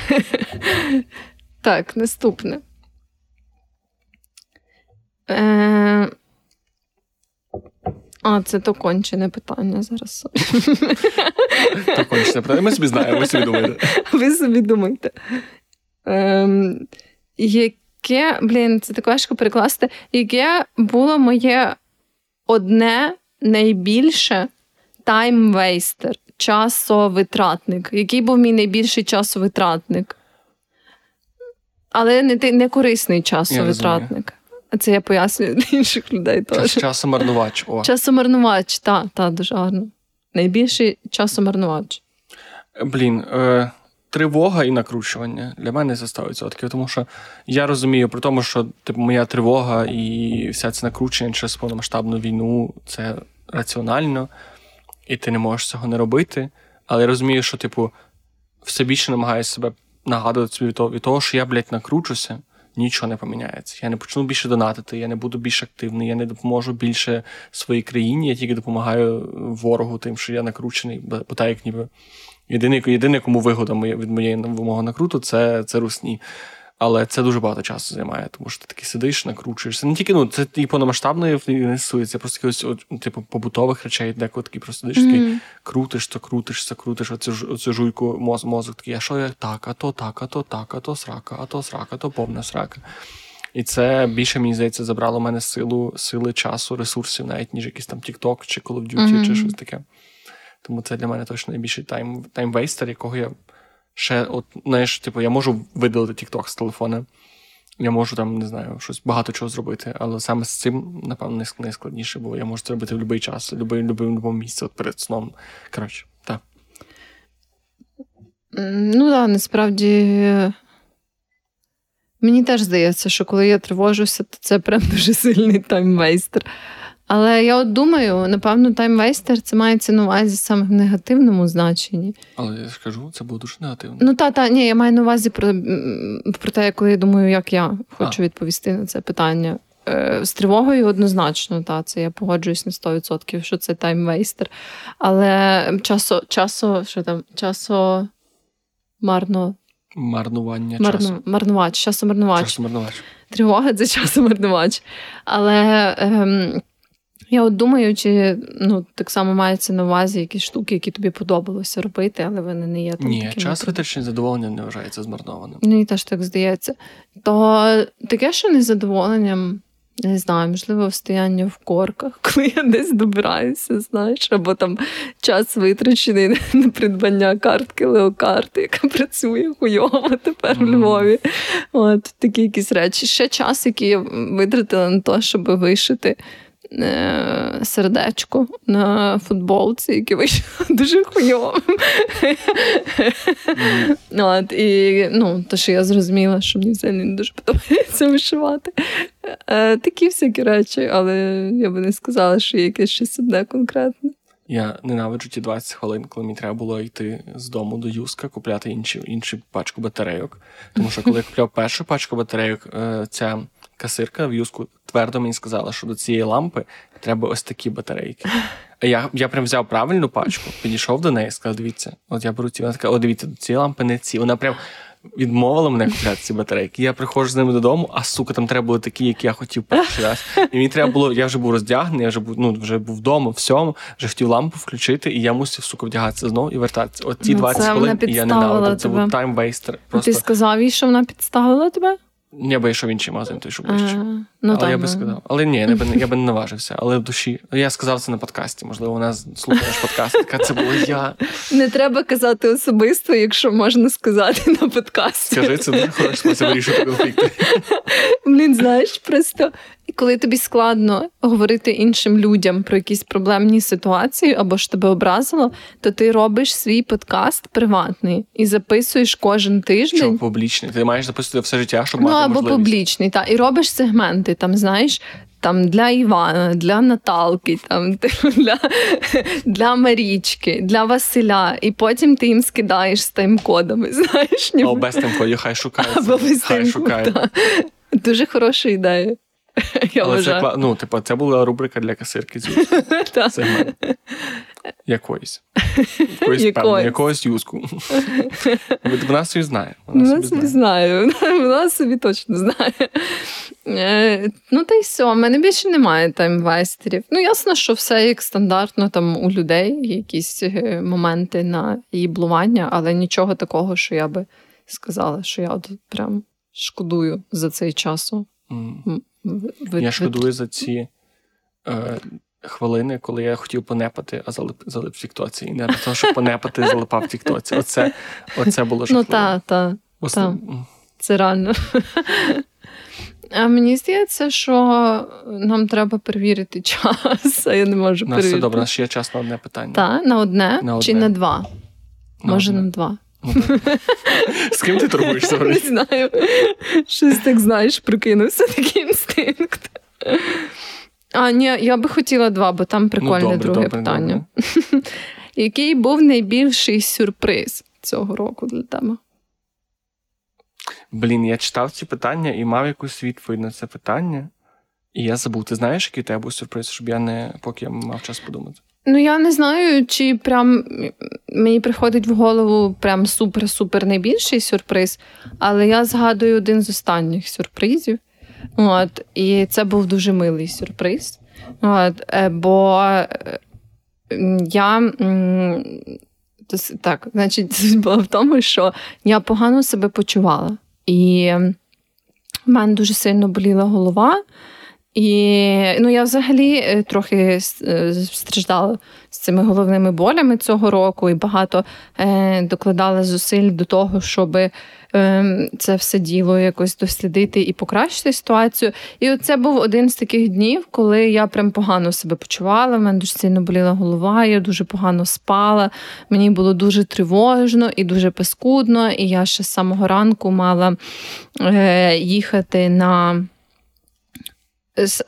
Так, наступне. Е... А, це то кончене питання зараз. То кончене питання. Ми собі знаємо, ви собі думаєте. Ви собі думаєте. Ем, Яке, блін, це так важко перекласти, яке було моє одне найбільше таймвейстер, часовитратник? Який був мій найбільший часовитратник? Але не не корисний часовитратник. Це я пояснюю для інших людей. Час, часомарнувач. О. Часомарнувач, так, та, дуже гарно. Найбільший часомарнувач. Блін, е, тривога і накручування для мене це 100%. Тому що я розумію про тому, що типу, моя тривога і вся це накручення через повномасштабну війну це раціонально, і ти не можеш цього не робити. Але я розумію, що, типу, все більше намагаюся себе нагадувати собі від того, що я, блядь, накручуся нічого не поміняється. Я не почну більше донатити, я не буду більш активний, я не допоможу більше своїй країні, я тільки допомагаю ворогу, тим, що я накручений, бо так ніби єдиний, єдиний кому вигода від моєї мого накруту, це, це русні. Але це дуже багато часу займає, тому що ти таки сидиш, накручуєшся. Не тільки ну, це і повномасштабної не стосується, просто якихось от, типу побутових речей, деколи такий просто сидиш, такий mm-hmm. крутиш, то крутиш, то крутиш, оцю, оцю жуйку моз, мозок такий, а що я так, а то так, а то так, а то срака, а то срака, а то повна срака. І це більше, мені здається, забрало в мене силу, сили часу, ресурсів, навіть ніж якийсь там TikTok чи Call of Duty, mm-hmm. чи щось таке. Тому це для мене точно найбільший тайм, таймвейстер, якого я ще, от, знаєш, типу, я можу видалити TikTok з телефона. Я можу там, не знаю, щось багато чого зробити, але саме з цим, напевно, найскладніше, бо я можу це робити в будь-який час, в будь-якому місці, от перед сном. Коротше, так. Ну так, насправді. Мені теж здається, що коли я тривожуся, то це прям дуже сильний таймвейстер. Але я от думаю, напевно, таймвейстер це мається на увазі саме в негативному значенні. Але я скажу, це було дуже негативно. Ну та, та, ні, я маю на увазі про про те, коли я думаю, як я хочу а. відповісти на це питання. Е, з тривогою однозначно, та, це я погоджуюсь на 100%, що це таймвейстер. Але часо, часо, що там, часо марно. Марнування Марну, часу. Марнувач, часомарнувач. Часомарнувач. Тривога це часомарнувач. Але. Ем, я от думаю, чи ну так само мається на увазі якісь штуки, які тобі подобалося робити, але вони не є там. Ні, час витрачене задоволення не вважається змарнованим. Мені теж так здається. То таке, що незадоволенням, не знаю, можливо, стояння в корках, коли я десь добираюся, знаєш, або там час витрачений на придбання картки леокарти, яка працює хуйово тепер mm. в Львові. От такі якісь речі. Ще час, який я витратила на те, щоб вишити. Е, сердечко на футболці, яке вийшло дуже хуйовим. От, І ну, то, що я зрозуміла, що мені це не дуже подобається вишивати. Е, такі всякі речі, але я би не сказала, що є якесь щось одне конкретне. Я ненавиджу ті 20 хвилин, коли мені треба було йти з дому до Юска, купляти іншу, іншу пачку батарейок. Тому що коли я купляв першу пачку батарейок, е, ця касирка в юску твердо мені сказала, що до цієї лампи треба ось такі батарейки. А я я прям взяв правильну пачку, підійшов до неї і сказав: дивіться, от я беру ці. Вона така, о, дивіться, до цієї лампи не ці. Вона прям відмовила мене купляти ці батарейки. Я приходжу з ними додому, а сука, там треба були такі, які я хотів перший раз. І мені треба було, я вже був роздягнений, я вже був ну, вже був вдома, всьому, вже хотів лампу включити, і я мусив сука вдягатися знову і вертатися. От ті ну, 20 хвилин і я ненавидив. Це був таймвейстер. Просто... Ти сказав їй, що вона підставила тебе? Я би йшов інший магазин, той що ближче. Ну, Але там, я би сказав. Але ні, я би, я би не наважився. Але в душі. Я сказав це на подкасті. Можливо, вона слухає наш подкаст. Яка це була я. Не треба казати особисто, якщо можна сказати на подкасті. Скажи, це дуже хороший спосіб вирішити конфлікти. Блін, знаєш, просто коли тобі складно говорити іншим людям про якісь проблемні ситуації або ж тебе образило, то ти робиш свій подкаст приватний і записуєш кожен тиждень. Що публічний? Ти маєш записувати все життя, щоб ну, мати або можливість. публічний, та і робиш сегменти. Там знаєш. Там для Івана, для Наталки, там для для Марічки, для Василя, і потім ти їм скидаєш з тайм-кодами. знаєш. Ніби. О, без тайм-кодів, хай шукають. Або без хай шукають. Дуже хороша ідея. Я Але вважаю. це, ну, типу, це була рубрика для касирки звісно. Якоїсь. Якоїсь, певно, якогось юзку. Вона собі знає. Вона собі знає. вона собі точно знає. Е, Ну, та й все, в мене більше немає таймвестерів. Ну, ясно, що все як стандартно там у людей, якісь е, моменти на їблування, але нічого такого, що я би сказала, що я от прям шкодую за цей час. Ви- Я шкодую за ці е, хвилини, коли я хотів понепати, а залип, залип в Тіктоці. І не для того, щоб понепати, залипав в Тіктоці. Оце, оце було Ну, жахливо. та, та, Ос- та. це реально. А мені здається, що нам треба перевірити час, а я не можу У нас перевірити. все добре, у нас ще є час на одне питання. Так, на одне, На чи одне. на два? На Може, одне. на два. Ну. З ким ти торгуєшся? Не знаю. Щось так знаєш, прокинувся такий інстинкт. А, ні, я би хотіла два, бо там прикольне Ну, добре, друге добре, питання. Який був найбільший сюрприз цього року для тебе? Блін, я читав ці питання і мав якусь відповідь на це питання. І я забув. Ти знаєш, який тебе був сюрприз, щоб я не поки я мав час подумати. Ну, я не знаю, чи прям мені приходить в голову прям супер-супер найбільший сюрприз, але я згадую один з останніх сюрпризів. От, і це був дуже милий сюрприз. От, е, бо е, я. Так, значить, була в тому, що я погано себе почувала. І в мене дуже сильно боліла голова. І ну, я взагалі е, трохи е, страждала з цими головними болями цього року, і багато е, докладала зусиль до того, щоб е, це все діло якось дослідити і покращити ситуацію. І це був один з таких днів, коли я прям погано себе почувала. в мене дуже сильно боліла голова, я дуже погано спала. Мені було дуже тривожно і дуже паскудно. І я ще з самого ранку мала е, їхати на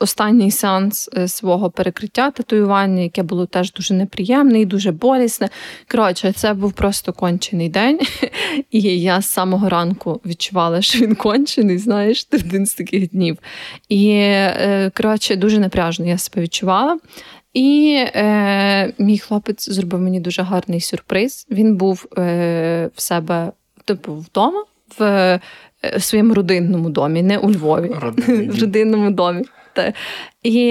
останній сеанс е, свого перекриття татуювання, яке було теж дуже неприємне і дуже болісне. Коротше, це був просто кончений день, і я з самого ранку відчувала, що він кончений, знаєш, один з таких днів. І е, коротше, дуже напряжно я себе відчувала. І е, мій хлопець зробив мені дуже гарний сюрприз. Він був е, в себе, типу, вдома, в е, своєму родинному домі, не у Львові Родинний в родинному домі. Та. І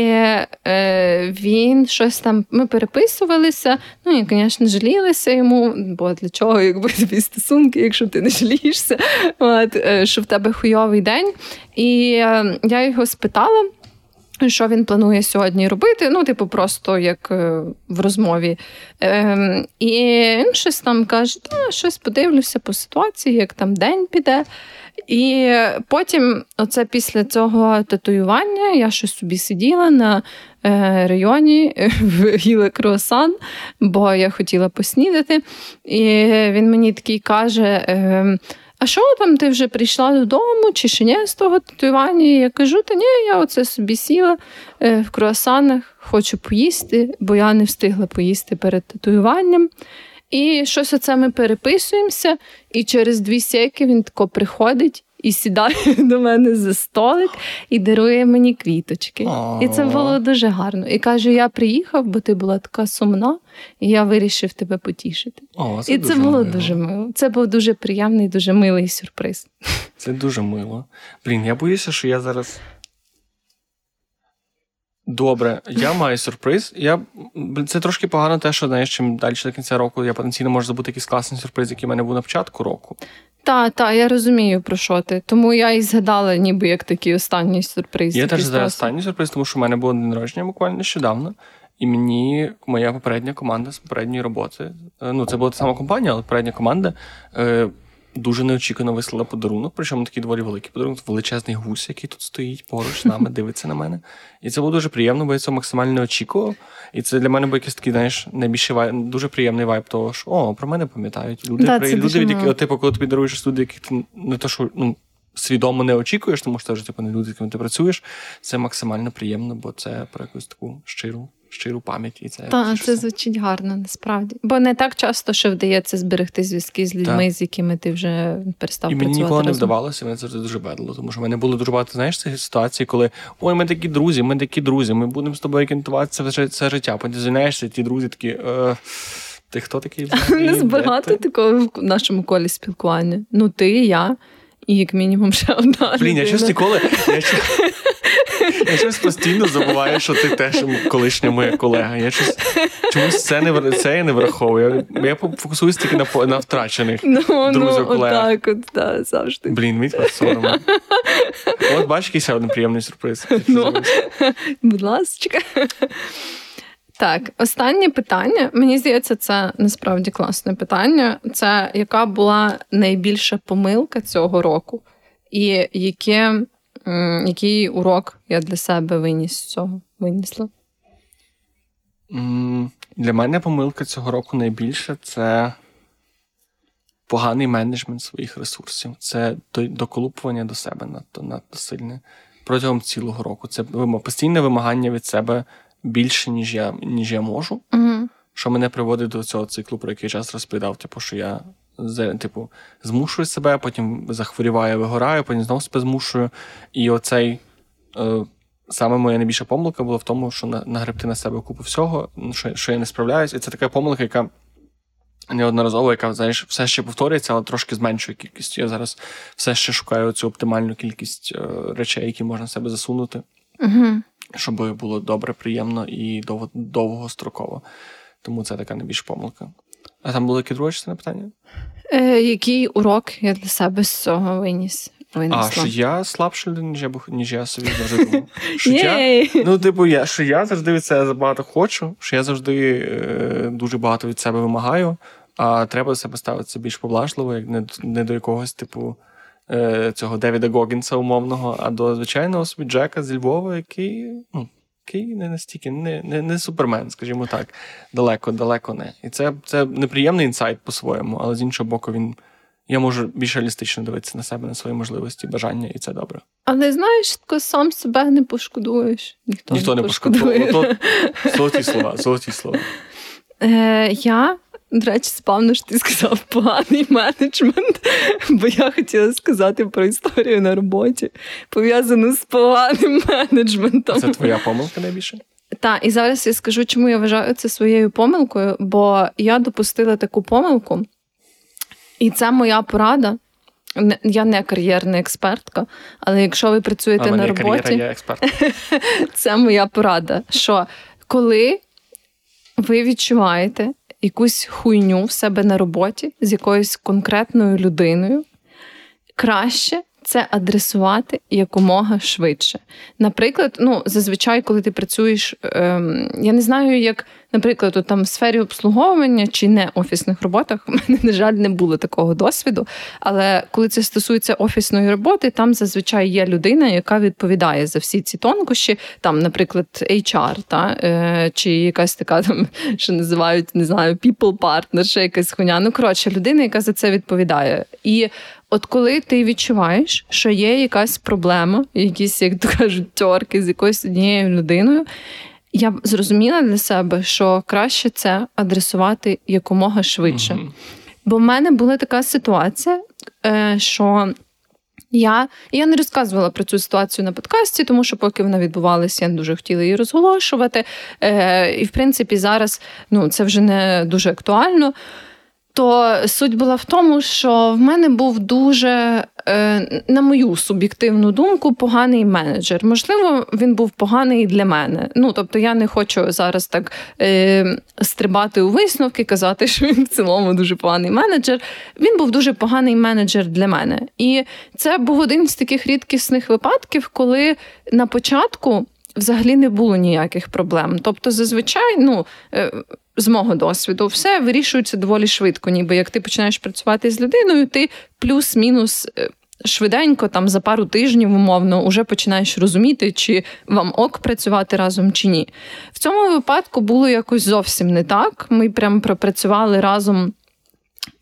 е, він щось там, ми переписувалися, ну і, звісно, жалілися йому, бо для чого, якби тобі стосунки, якщо ти не жалієшся, от, е, що в тебе хуйовий день. І е, я його спитала. Що він планує сьогодні робити? Ну, типу, просто як е, в розмові. Ем, і він щось там каже: та щось подивлюся по ситуації, як там день піде. І потім, оце після цього татуювання, я щось собі сиділа на е, районі, е, їла круасан, бо я хотіла поснідати. І він мені такий каже: е, а що там ти вже прийшла додому, чи ще ні з того татуювання? Я кажу, та ні, я оце собі сіла е, в круасанах, хочу поїсти, бо я не встигла поїсти перед татуюванням. І щось оце ми переписуємося, і через дві сіки він тако приходить і сідає до мене за столик і дарує мені квіточки. І це було дуже гарно. І каже: я приїхав, бо ти була така сумна, і я вирішив тебе потішити. О, і це дуже було мило. дуже мило. Це був дуже приємний, дуже милий сюрприз. Це дуже мило. Блін, я боюся, що я зараз. Добре, я маю сюрприз. Я... Це трошки погано, те, що знаєш, чим далі до кінця року я потенційно можу забути якийсь класний сюрприз, який в мене був на початку року. Та, та, я розумію про що ти. Тому я і згадала, ніби як такий останній сюрприз. Я теж за останній сюрприз, тому що в мене було день народження буквально нещодавно. І мені моя попередня команда з попередньої роботи, е, ну це була та сама компанія, але попередня команда е, дуже неочікувано вислала подарунок. Причому такий доволі великий подарунок, величезний гусь, який тут стоїть поруч з нами, дивиться на мене. І це було дуже приємно, бо я цього максимально не очікував. І це для мене був якийсь такий, знаєш, найбільший вайб, дуже приємний вайб того, що о, про мене пам'ятають. Люди, Да, при- люди від яких, типу, коли тобі даруєш люди, яких ти не то, що ну. Свідомо не очікуєш, тому що це вже типу, не люди, з якими ти працюєш. Це максимально приємно, бо це про якусь таку щиру щиру пам'ять. І це Так, це звучить гарно, насправді. Бо не так часто що вдається зберегти зв'язки з людьми, так. з якими ти вже перестав і працювати. І мені ніколи разом. не вдавалося, мене завжди дуже бедло. Тому що в мене було дуже багато знаєш, цих ситуацій, коли ой, ми такі друзі, ми такі друзі, ми будемо з тобою кінтуватися все, все життя. Потім звільняєшся, ті друзі такі. Е, ти хто такий? Не багато такого в нашому колі спілкування. Ну, ти, я, і як мінімум ще одна. Блін, я щось ніколи. Я я щось постійно забуваю, що ти теж колишня моя колега. Я щось чомусь це не це я не враховую. Я, фокусуюсь тільки на на втрачених ну, друзів ну, колегах. Так, от, так, завжди. Блін, мені соромно. От бачиш, якийсь ще один приємний сюрприз. Ну, Будь ласка. Так, останнє питання. Мені здається, це насправді класне питання. Це яка була найбільша помилка цього року, і яке, який урок я для себе виніс з цього винесла? Для мене помилка цього року найбільша це поганий менеджмент своїх ресурсів. Це доколупування до себе надто надто сильне протягом цілого року. Це постійне вимагання від себе більше, ніж я ніж я можу. Угу. Що мене приводить до цього циклу, про який я час розповідав, типу, що я типу, змушую себе, потім захворіваю, вигораю, потім знову себе змушую. І оцей е, саме моя найбільша помилка була в тому, що нагребти на себе купу всього, що що я не справляюсь. І це така помилка, яка неодноразово, яка знаєш, все ще повторюється, але трошки зменшує кількість. Я зараз все ще шукаю цю оптимальну кількість е, речей, які можна в себе засунути. Угу щоб було добре, приємно і довго, довгостроково. Тому це така найбільша помилка. А там було яке друге частина питання? Е, Який урок я для себе з цього виніс? Винесла? А, що я слабше, ніж я ніж я собі завжди думав. Що я, ну, типу, я, що я завжди від себе забагато хочу, що я завжди е, дуже багато від себе вимагаю, а треба до себе ставитися більш поблажливо, як не, не до якогось, типу, Е, цього Девіда Гогінса умовного, а до звичайного собі Джека зі Львова, який ну, який не настільки не не, не супермен, скажімо так, далеко, далеко не. І це це неприємний інсайт по-своєму, але з іншого боку, він. Я можу більш реалістично дивитися на себе, на свої можливості, бажання, і це добре. Але знаєш, ти сам себе не пошкодуєш. Ніхто, Ніхто не пошкодує. Золоті слова, золоті слова. Е, Я до речі, спавно що ти сказав поганий менеджмент, бо я хотіла сказати про історію на роботі, пов'язану з поганим менеджментом. Це твоя помилка найбільше? Так, і зараз я скажу, чому я вважаю це своєю помилкою, бо я допустила таку помилку, і це моя порада. Я не кар'єрна експертка, але якщо ви працюєте а на роботі, я це моя порада. Що коли ви відчуваєте, якусь хуйню в себе на роботі з якоюсь конкретною людиною, краще це адресувати якомога швидше. Наприклад, ну, зазвичай, коли ти працюєш, ем, я не знаю, як, наприклад, у там в сфері обслуговування чи не офісних роботах, у мене, на жаль, не було такого досвіду. Але коли це стосується офісної роботи, там зазвичай є людина, яка відповідає за всі ці тонкощі, там, наприклад, HR, та, е, чи якась така там, що називають, не знаю, people partner, ще якась хуйня. Ну, коротше, людина, яка за це відповідає. І От коли ти відчуваєш, що є якась проблема, якісь, як то кажуть, тьорки з якоюсь однією людиною, я б зрозуміла для себе, що краще це адресувати якомога швидше. Mm-hmm. Бо в мене була така ситуація, е, що я я не розказувала про цю ситуацію на подкасті, тому що поки вона відбувалася, я не дуже хотіла її розголошувати. Е, І, в принципі, зараз ну, це вже не дуже актуально. То суть була в тому, що в мене був дуже, е, на мою суб'єктивну думку, поганий менеджер. Можливо, він був поганий для мене. Ну тобто, я не хочу зараз так е, стрибати у висновки, казати, що він в цілому дуже поганий менеджер. Він був дуже поганий менеджер для мене. І це був один з таких рідкісних випадків, коли на початку взагалі не було ніяких проблем. Тобто, зазвичай, ну. З мого досвіду, все вирішується доволі швидко. Ніби як ти починаєш працювати з людиною, ти плюс-мінус. Е, швиденько, там за пару тижнів, умовно, вже починаєш розуміти, чи вам ок працювати разом чи ні. В цьому випадку було якось зовсім не так. Ми прям пропрацювали разом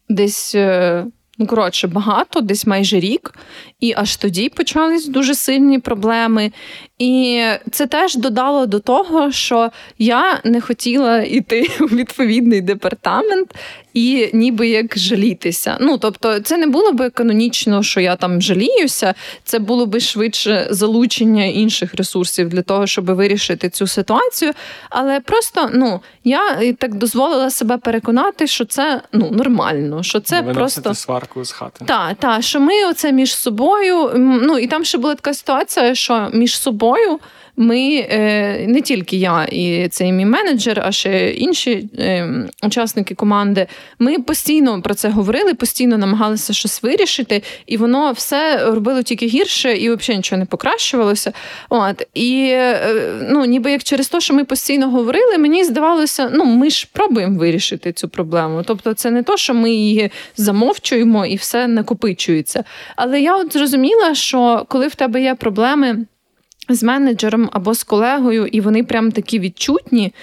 десь е, Ну, коротше, багато, десь майже рік, і аж тоді почались дуже сильні проблеми. І це теж додало до того, що я не хотіла йти у відповідний департамент і ніби як жалітися. Ну тобто, це не було би канонічно, що я там жаліюся, це було би швидше залучення інших ресурсів для того, щоб вирішити цю ситуацію. Але просто ну я так дозволила себе переконати, що це ну нормально, що це Ви просто сварку з хати. Так, так, що ми оце між собою. Ну і там ще була така ситуація, що між собою ми е, не тільки я і цей мій менеджер, а ще інші е, учасники команди. Ми постійно про це говорили, постійно намагалися щось вирішити, і воно все робило тільки гірше, і взагалі нічого не покращувалося. От і е, ну, ніби як через те, що ми постійно говорили, мені здавалося, ну ми ж пробуємо вирішити цю проблему. Тобто, це не то, що ми її замовчуємо і все накопичується. Але я от зрозуміла, що коли в тебе є проблеми з менеджером або з колегою, і вони прям такі відчутні,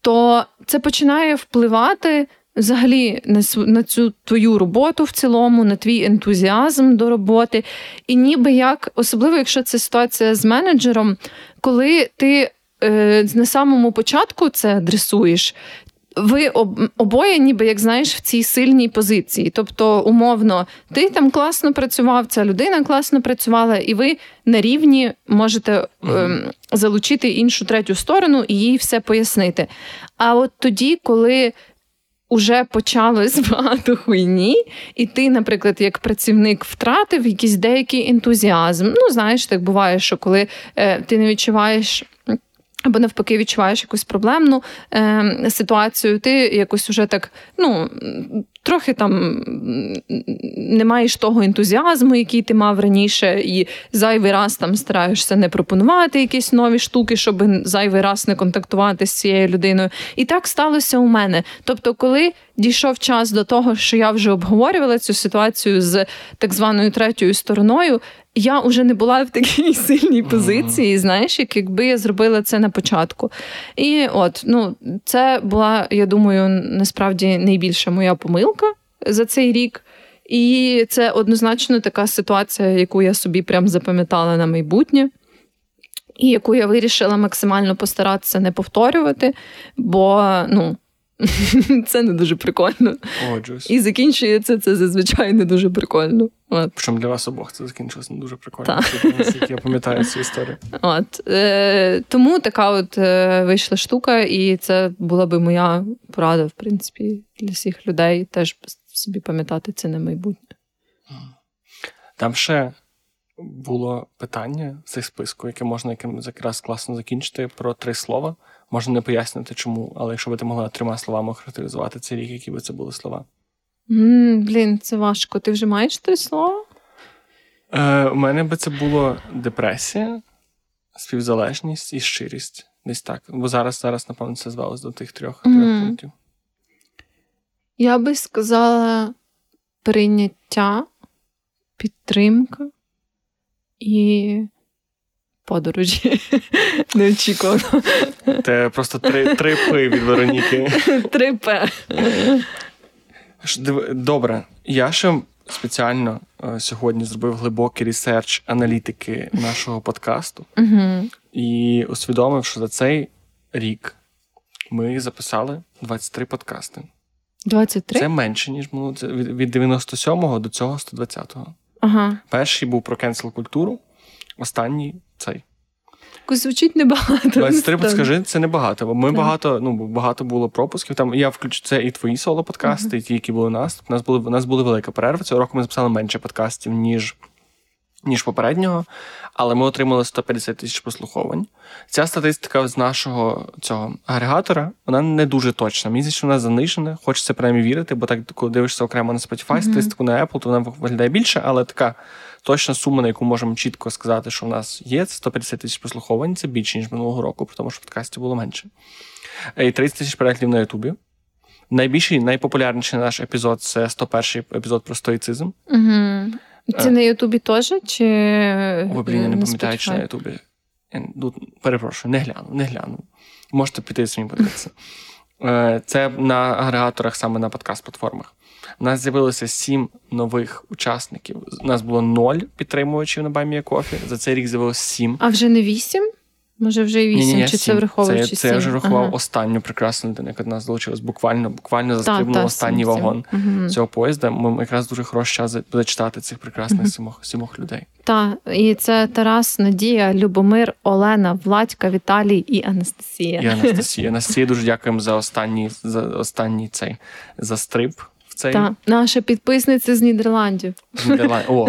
то це починає впливати. Взагалі на цю твою роботу в цілому, на твій ентузіазм до роботи. І ніби як, особливо якщо це ситуація з менеджером, коли ти е, на самому початку це адресуєш, ви обоє, ніби як знаєш, в цій сильній позиції. Тобто, умовно, ти там класно працював, ця людина класно працювала, і ви на рівні можете ем, залучити іншу третю сторону і їй все пояснити. А от тоді, коли. Уже почалось багато хуйні, і ти, наприклад, як працівник втратив якийсь деякий ентузіазм. Ну, знаєш, так буває, що коли е, ти не відчуваєш або навпаки відчуваєш якусь проблемну е, ситуацію, ти якось уже так, ну, трохи там не маєш того ентузіазму, який ти мав раніше, і зайвий раз там стараєшся не пропонувати якісь нові штуки, щоб зайвий раз не контактувати з цією людиною. І так сталося у мене. Тобто, коли дійшов час до того, що я вже обговорювала цю ситуацію з так званою третьою стороною, я вже не була в такій сильній позиції, знаєш, як якби я зробила це на початку. І от, ну, це була, я думаю, насправді найбільша моя помилка за цей рік. І це однозначно така ситуація, яку я собі прям запам'ятала на майбутнє. І яку я вирішила максимально постаратися не повторювати, бо ну, Це не дуже прикольно. Погоджуюсь. І закінчується це зазвичай не дуже прикольно. От. Причому для вас обох це закінчилося не дуже прикольно. Так. Я пам'ятаю цю історію. От. Е, Тому така от е, вийшла штука, і це була би моя порада, в принципі, для всіх людей теж собі пам'ятати це на майбутнє. Там ще було питання в цих списку, яке можна яким якраз класно закінчити про три слова. Можна не пояснити, чому, але якщо би ти могла трьома словами характеризувати цей рік, які би це були слова? Mm, блін, це важко. Ти вже маєш три слова? Е, У мене би це було депресія, співзалежність і щирість. Десь так. Бо зараз, зараз, напевно, це звелось до тих трьох, mm. трьох пунктів. Я би сказала прийняття, підтримка і подорожі. Неочікувано. Це просто три три пи від Вероніки. Три П. Добре. Я ще спеціально е, сьогодні зробив глибокий research аналітики нашого подкасту і усвідомив, що за цей рік ми записали 23 подкасти. 23? Це менше, ніж ну, від 97-го до цього 120-го. Ага. Перший був про cancel культуру, останній цей. Звучить небагато. 23, скажи, це небагато. Бо ми так. багато, ну багато було пропусків. Там я включу це і твої соло-подкасти, uh-huh. і ті, які були у нас. У нас були у нас були велика перерва. Цього року ми записали менше подкастів, ніж ніж попереднього, але ми отримали 150 тисяч прослуховань. Ця статистика з нашого цього агрегатора вона не дуже точна. Мені що вона занижена, хочеться принаймні вірити, бо так, коли дивишся окремо на Spotify, mm-hmm. статистику на Apple, то вона виглядає більше, але така точна сума, на яку можемо чітко сказати, що в нас є, це 150 тисяч прослуховань, це більше, ніж минулого року, тому що в подкасті було менше. І 30 тисяч переглядів на Ютубі. Найбільший, найпопулярніший наш епізод це 101-й епізод про стоїцизм. Угу. Це на Ютубі теж? чи Ой, блін, я не пам'ятаю, чи на Ютубі. Ну, перепрошую, не гляну, не гляну. Можете піти самі подивитися. Е, це на агрегаторах, саме на подкаст-платформах. У нас з'явилося сім нових учасників. У нас було ноль підтримувачів на Баймія Кофі. За цей рік з'явилося сім. А вже не вісім? Може, вже і вісім, чи сім. це враховуючи Це, це я вже рахував Ага. останню прекрасну людину, яка до нас долучилась. Буквально, буквально застрибнув останній сім, сім. вагон Мгм. цього поїзда. Ми якраз дуже хороший час зачитати цих прекрасних сімох, сімох людей. Та, і це Тарас, Надія, Любомир, Олена, Владька, Віталій і Анастасія. І Анастасія. Анастасія, дуже дякуємо за останній за останній цей застриб цей Та, наша підписниця з Нідерландів. з Нідерланд. О, о,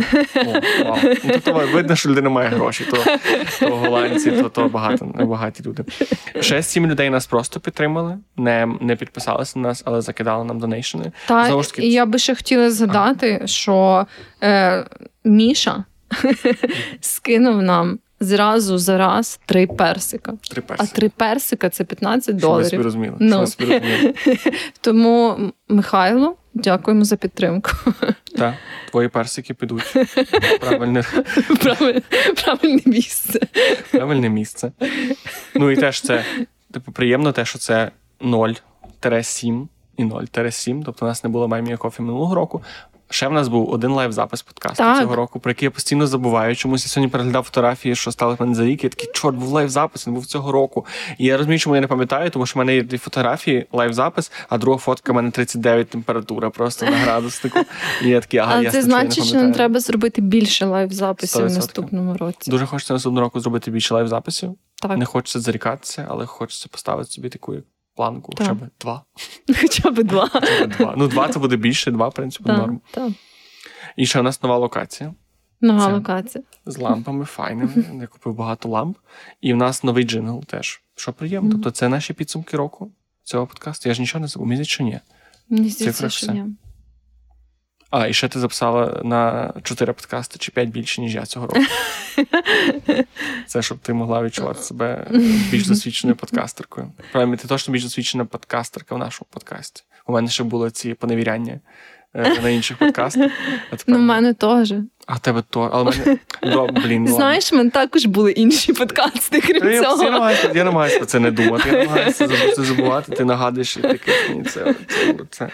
вау. Ну, то, то видно, що людина має гроші, то, то голландці, то, то багато, багаті люди. Ще сім людей нас просто підтримали, не, не підписалися на нас, але закидали нам донейшени. Та, і я би ще хотіла згадати, що е, Міша скинув нам зразу за раз три персика. три А три персика це 15 Щоб ви доларів. собі розуміли. Ну. Щоб ви собі розуміли. Тому, Михайло, дякуємо за підтримку. Так, твої персики підуть правильне, Правильне, правильне місце. правильне місце. Ну і теж це, типу, приємно те, що це 0-7 і 0-7. Тобто у нас не було Buy Me a Coffee минулого року. Ще в нас був один live-запис подкасту Так. цього року, про який я постійно забуваю. Чомусь я сьогодні переглядав фотографії, що стали мене за рік. Я такий, чорт, був live-запис, він був цього року. І я розумію, чому я не пам'ятаю, тому що в мене є дві фотографії, live-запис, а друга фотка в мене 39 температура просто на градуснику. І я такий, ага, Але я це значить, що нам треба зробити більше live-записів в 100%. наступному році. Дуже хочеться наступного року зробити більше live-записів. Так, Не хочеться зарікатися, але хочеться поставити собі таку як планку, Так. хоча б два. хоча б два. Хоча б два. Ну, два це буде більше, два, в принципі, Так, норм. так. І ще у нас нова локація Нова Це- локація. з лампами файними. Я купив багато ламп. І в нас новий джингл теж. Що приємно. Мгм. Тобто це наші підсумки року цього подкасту. Я ж нічого не забув. Місяць чи ні. Місяць все. ні. А, і ще ти записала на чотири подкасти чи п'ять більше, ніж я цього року. Це щоб ти могла відчувати себе більш досвідченою подкастеркою. Правильно, ти точно більш досвідчена подкастерка в нашому подкасті. У мене ще були ці поневіряння е, на інших подкастах. Ну, в мене теж. А в тебе то. Але мене. Ну, блін, ну, Знаєш, в мене також були інші подкасти, крім Я, я, намагаюся, я намагаюся про це не думати. Я намагаюся це забувати. Ти нагадуєш і таке це. це, це.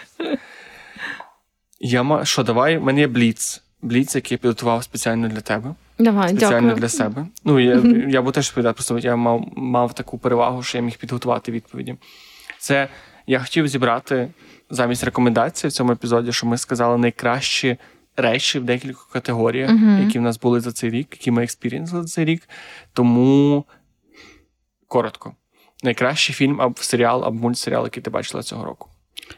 Я ма... Що, давай, в мене є бліц. Бліц, який я підготував спеціально для тебе. Давай, спеціально дякую. для себе. Ну, я, я буду теж розповідати, просто я мав, мав таку перевагу, що я міг підготувати відповіді. Це я хотів зібрати замість рекомендацій в цьому епізоді, що ми сказали найкращі речі в декількох категоріях, Мгм. які в нас були за цей рік, які ми експерінсили за цей рік. Тому коротко. Найкращий фільм або серіал, або мультсеріал, який ти бачила цього року.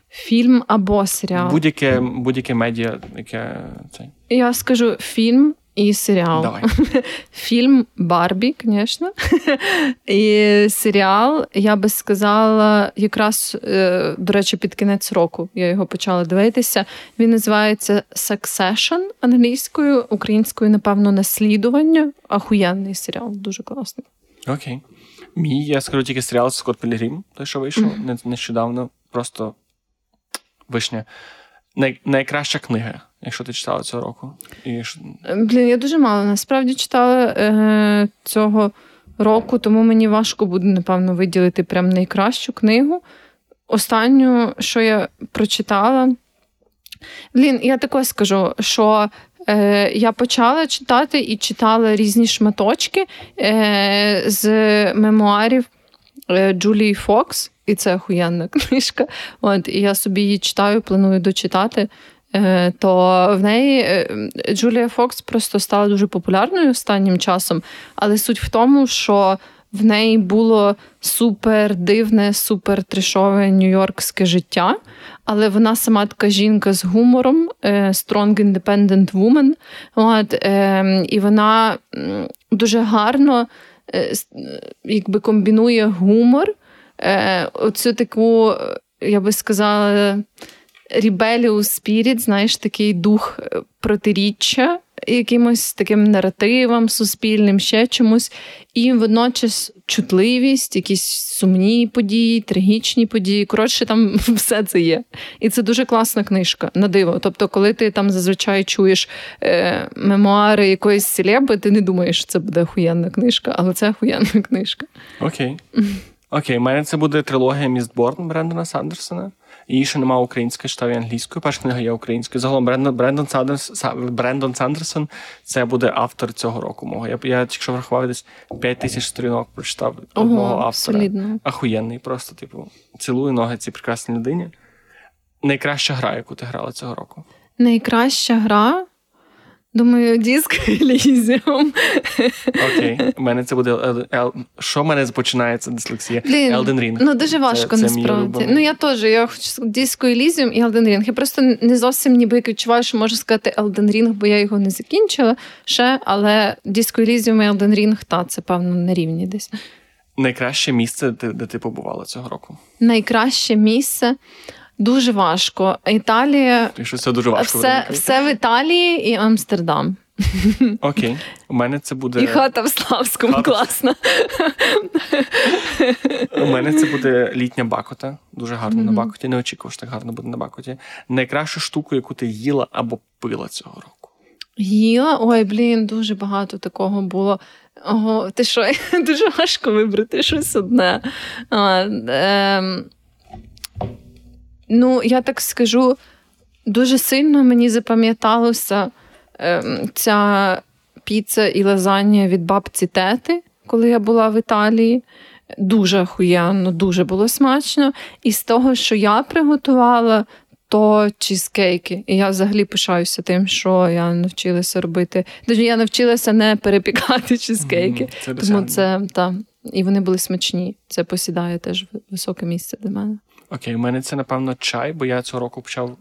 Фільм або серіал. Будь-яке, будь-яке медіа, яке цей. Я скажу фільм і серіал. Давай. Фільм Барбі, звісно. І серіал, я би сказала, якраз, е, до речі, під кінець року я його почала дивитися. Він називається Succession англійською, українською, напевно, наслідування. Ахуєнний серіал, дуже класний. Окей. Мій, я скажу тільки серіал Скотт Пілігрім, той, що вийшов не- нещодавно. Просто вишня. Най, найкраща книга, якщо ти читала цього року. І, Блін, я дуже мало насправді читала е, цього року, тому мені важко буде, напевно, виділити прям найкращу книгу. Останню, що я прочитала. Блін, я таке скажу, що е, я почала читати і читала різні шматочки е, з мемуарів е, Джулії Фокс, і це охуєнна книжка. От, і я собі її читаю, планую дочитати. Е, то в неї е, Джулія Фокс просто стала дуже популярною останнім часом, але суть в тому, що в неї було супер дивне, супер тришове нью-йоркське життя. Але вона сама така жінка з гумором, е, strong independent woman. От, і вона дуже гарно якби комбінує гумор, е, оцю таку, я би сказала, Rebellious Spirit, знаєш, такий дух е, протиріччя якимось таким наративам суспільним, ще чомусь, і водночас чутливість, якісь сумні події, трагічні події. Коротше, там все це є. І це дуже класна книжка на диво. Тобто, коли ти там зазвичай чуєш е, мемуари якоїсь селеби, ти не думаєш, що це буде охуєнна книжка, але це охуєнна книжка. Окей. Окей, у мене це буде трилогія Містборн Брендона Сандерсона. Її ще немає української, читав і англійською. Перша книга є українською. Загалом Брендон Брендон, Сандерс, Брендон Сандерсон це буде автор цього року. Мого. Я я якщо врахував десь 5 тисяч сторінок прочитав Ого, мого автора. солідно. Ахуєнний, просто, типу, цілую ноги цій прекрасній людині. Найкраща гра, яку ти грала цього року. Найкраща гра. Думаю, диск Elysium. Окей, у мене це буде Ел... Що в мене починається дислексія? Elden Ring. Ну дуже важко це, це. Ну я теж. Я хочу Disco Elysium і Elden Ring. Я просто не зовсім ніби як відчуваю, що можу сказати Elden Ring, бо я його не закінчила ще, але Disco Elysium і Elden Ring, та це певно на рівні десь. Найкраще місце, де, де ти побувала цього року? Найкраще місце. Дуже важко. Італія. Що це дуже важко. Все все в Італії і Амстердам. Окей. У мене це буде. І хата в Славському хата... класна. У мене це буде літня бакота. Дуже гарно mm-hmm. на бакоті. Не очікував, що так гарно буде на бакоті. Найкращу штуку, яку ти їла або пила цього року. Їла? Ой, блін, дуже багато такого було. Ого, ти що? Дуже важко вибрати щось одне. А, е, Ну, я так скажу, дуже сильно мені запам'яталося е, ця піца і лазанья від бабці Тети, коли я була в Італії. Дуже охуєнно, дуже було смачно. І з того, що я приготувала, то чізкейки. І я взагалі пишаюся тим, що я навчилася робити. Даже я навчилася не перепікати чізкейки. Це тому це та. І вони були смачні. Це посідає теж високе місце для мене. Окей, у мене це, напевно, чай, бо я цього року почав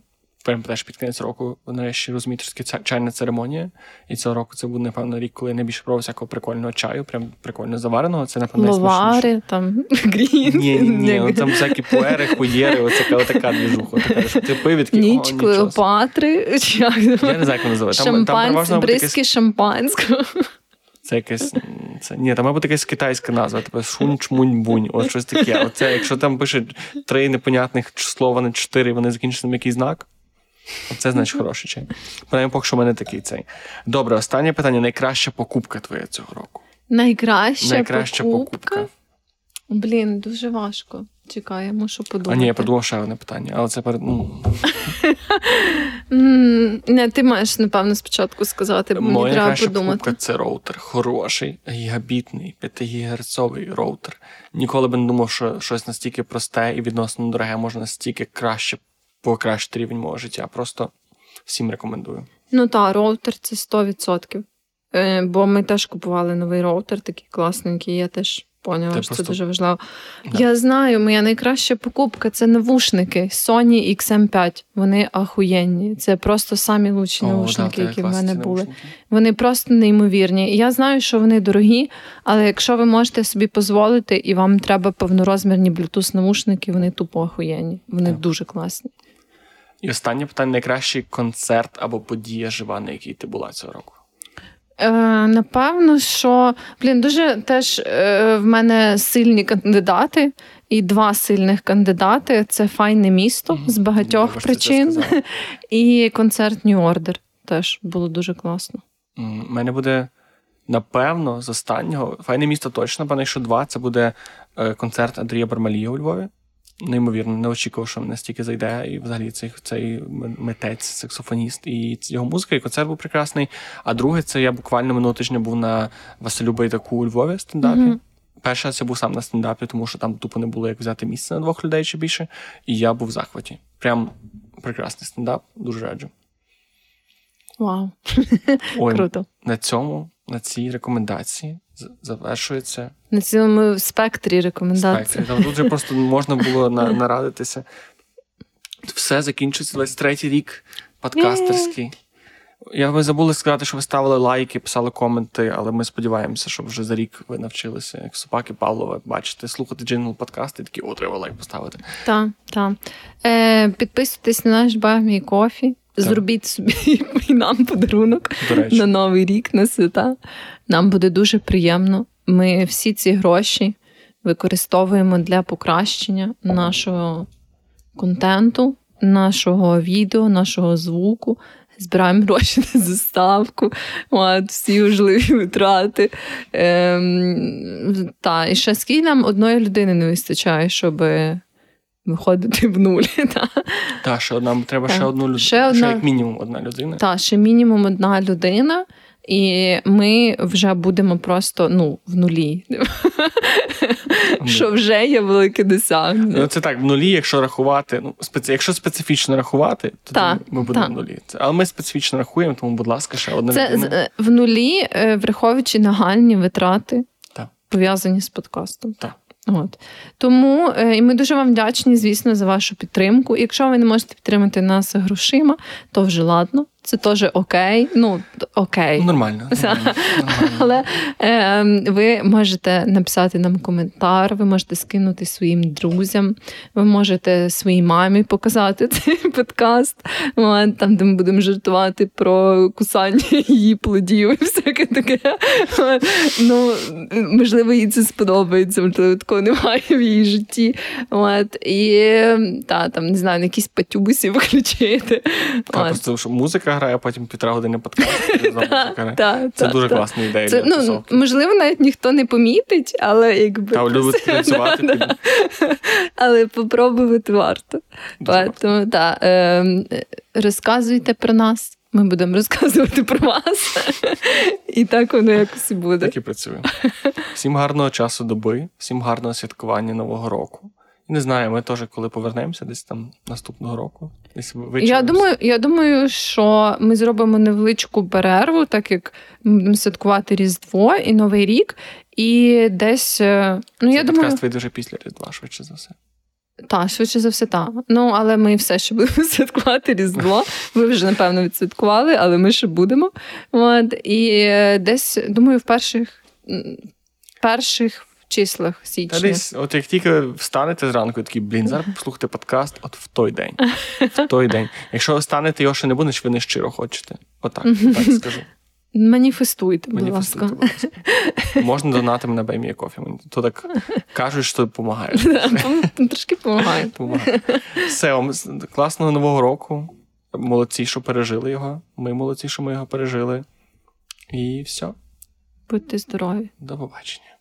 прямо теж під кінець року нарешті розуміти, що таке чайна церемонія. І цього року це буде, напевно, рік, коли я найбільше пробував всякого прикольного чаю, прям прикольно завареного. Це, напевно, Ловари, там, грін. Ні, ні, ні, ну, там всякі пуери, хуєри, оце така двіжуха. Така, що ти пив і такий, Ніч Клеопатри. Я не знаю, як називати. Там, там бризки шампанського. Це якесь. Це, Ні, там має бути якась китайська назва, типу от щось таке. Оце, Якщо там пише три непонятних слова на чотири, вони закінчені на якийсь знак. Це значить хороший чай. Принаймні, поки що в мене такий цей. Добре, останнє питання: найкраща покупка твоя цього року. Найкраща, найкраща покупка? покупка? Блін, дуже важко. Чекай, я мушу подумати. А ні, я подумав ще одне питання, але це перед. Ну... Не, ти маєш, напевно, спочатку сказати, бо мені треба подумати. покупка це роутер. Хороший, гігабітний, 5 гігагерцовий роутер. Ніколи би не думав, що щось настільки просте і відносно дороге може настільки краще покращити рівень мого життя. Просто всім рекомендую. Ну так, роутер це 100%. Е, бо ми теж купували новий роутер, такий класненький. Я теж Поняла, що просто... це дуже важливо. Да. Я знаю, моя найкраща покупка це навушники Sony XM5. Вони ахуєнні. Це просто самі лучші О, навушники, да, які в мене були. Навушники. Вони просто неймовірні. Я знаю, що вони дорогі, але якщо ви можете собі дозволити і вам треба повнорозмірні Bluetooth навушники, вони тупо ахуєнні. Вони да. дуже класні. І останнє питання: найкращий концерт або подія жива, на якій ти була цього року? Е, Напевно, що блін, дуже теж е, в мене сильні кандидати, і два сильних кандидати це файне місто mm-hmm. з багатьох mm-hmm. причин. І концерт New Order теж було дуже класно. У mm, мене буде. Напевно, з останнього файне місто точно, пане, що два це буде е, концерт Андрія Бармалія у Львові неймовірно, не очікував, що настільки зайде, і взагалі цей цей митець, саксофоніст, і його музика, і концерт був прекрасний. А друге, це я буквально минулого тижня був на Василю Байдаку у Львові стендапі. Mm-hmm. Перший раз я був сам на стендапі, тому що там тупо не було як взяти місце на двох людей чи більше. І я був в захваті. Прям прекрасний стендап, дуже раджу. Вау. Ой, Круто. На цьому, на цій рекомендації завершується. На цілому спектрі рекомендацій. Спектрі. Там тут просто можна було на, нарадитися. Все закінчується 23-й рік подкастерський. Я ви забули сказати, що ви ставили лайки, писали коменти, але ми сподіваємося, що вже за рік ви навчилися, як собаки Павлова, бачите, слухати джингл подкасти, такі о, треба лайк поставити. Так, так. Е, Підписуйтесь на наш баг мій кофі. Зробіть собі і нам подарунок на новий рік на свята. Нам буде дуже приємно. Ми всі ці гроші використовуємо для покращення нашого контенту, нашого відео, нашого звуку. Збираємо гроші на заставку, от, всі важливі витрати. Ем, та, І ще скільки нам одної людини не вистачає, щоб виходити в нулі. Та, та, що нам треба та. ще одну людину. Ще, одна... ще як мінімум одна людина. Так, ще мінімум одна людина. І ми вже будемо просто ну, в нулі. Що вже є велике досягнення. Ну, Це так, в нулі, якщо рахувати, ну, специ... якщо специфічно рахувати, то ми будемо в нулі. Але ми специфічно рахуємо, тому, будь ласка, ще одна Це. Е, в нулі, е, враховуючи нагальні витрати, пов'язані з подкастом. Так. От. Тому е, і ми дуже вам вдячні, звісно, за вашу підтримку. Якщо ви не можете підтримати нас грошима, то вже ладно це теж окей. Ну, окей. Нормально. нормально, нормально. Але е, ви можете написати нам коментар, ви можете скинути своїм друзям, ви можете своїй мамі показати цей подкаст, там, де ми будемо жартувати про кусання її плодів і всяке таке. Ну, Можливо, їй це сподобається, можливо, такого немає в її житті. От. І та, там, не знаю, якісь патюбусі включити. Так, просто що музика грає, потім півтора години подкаст. Це дуже класна ідея. Це, ну, Можливо, навіть ніхто не помітить, але якби. Та любить працювати. Але попробувати варто. Тому, так, ем, розказуйте про нас. Ми будемо розказувати про вас. І так воно якось буде. Так і працює. Всім гарного часу доби, всім гарного святкування Нового року. Не знаю, ми теж коли повернемося десь там наступного року. Десь Я думаю, я думаю, що ми зробимо невеличку перерву, так як ми будемо святкувати Різдво і Новий рік, і десь. Е, ну, Це я думаю... вийде вже після Різдва, швидше за все. Так, швидше за все, так. Ну, але ми все ще будемо святкувати Різдво. Ви вже, напевно, відсвяткували, але ми ще будемо. От, І е, десь, думаю, в перших перших числах січня. Та десь, от як тільки встанете зранку, такий, блін, зараз послухайте подкаст, от в той день. В той день. Якщо встанете, його ще не буде, ви не щиро хочете. Отак, отак скажу. Маніфестуйте, будь ласка. будь ласка. Можна донати мене баймія кофі. То так кажуть, що допомагає. Трошки допомагає. Все, вам класного нового року. Молодці, що пережили його. Ми молодці, що ми його пережили. І все. Будьте здорові. До побачення.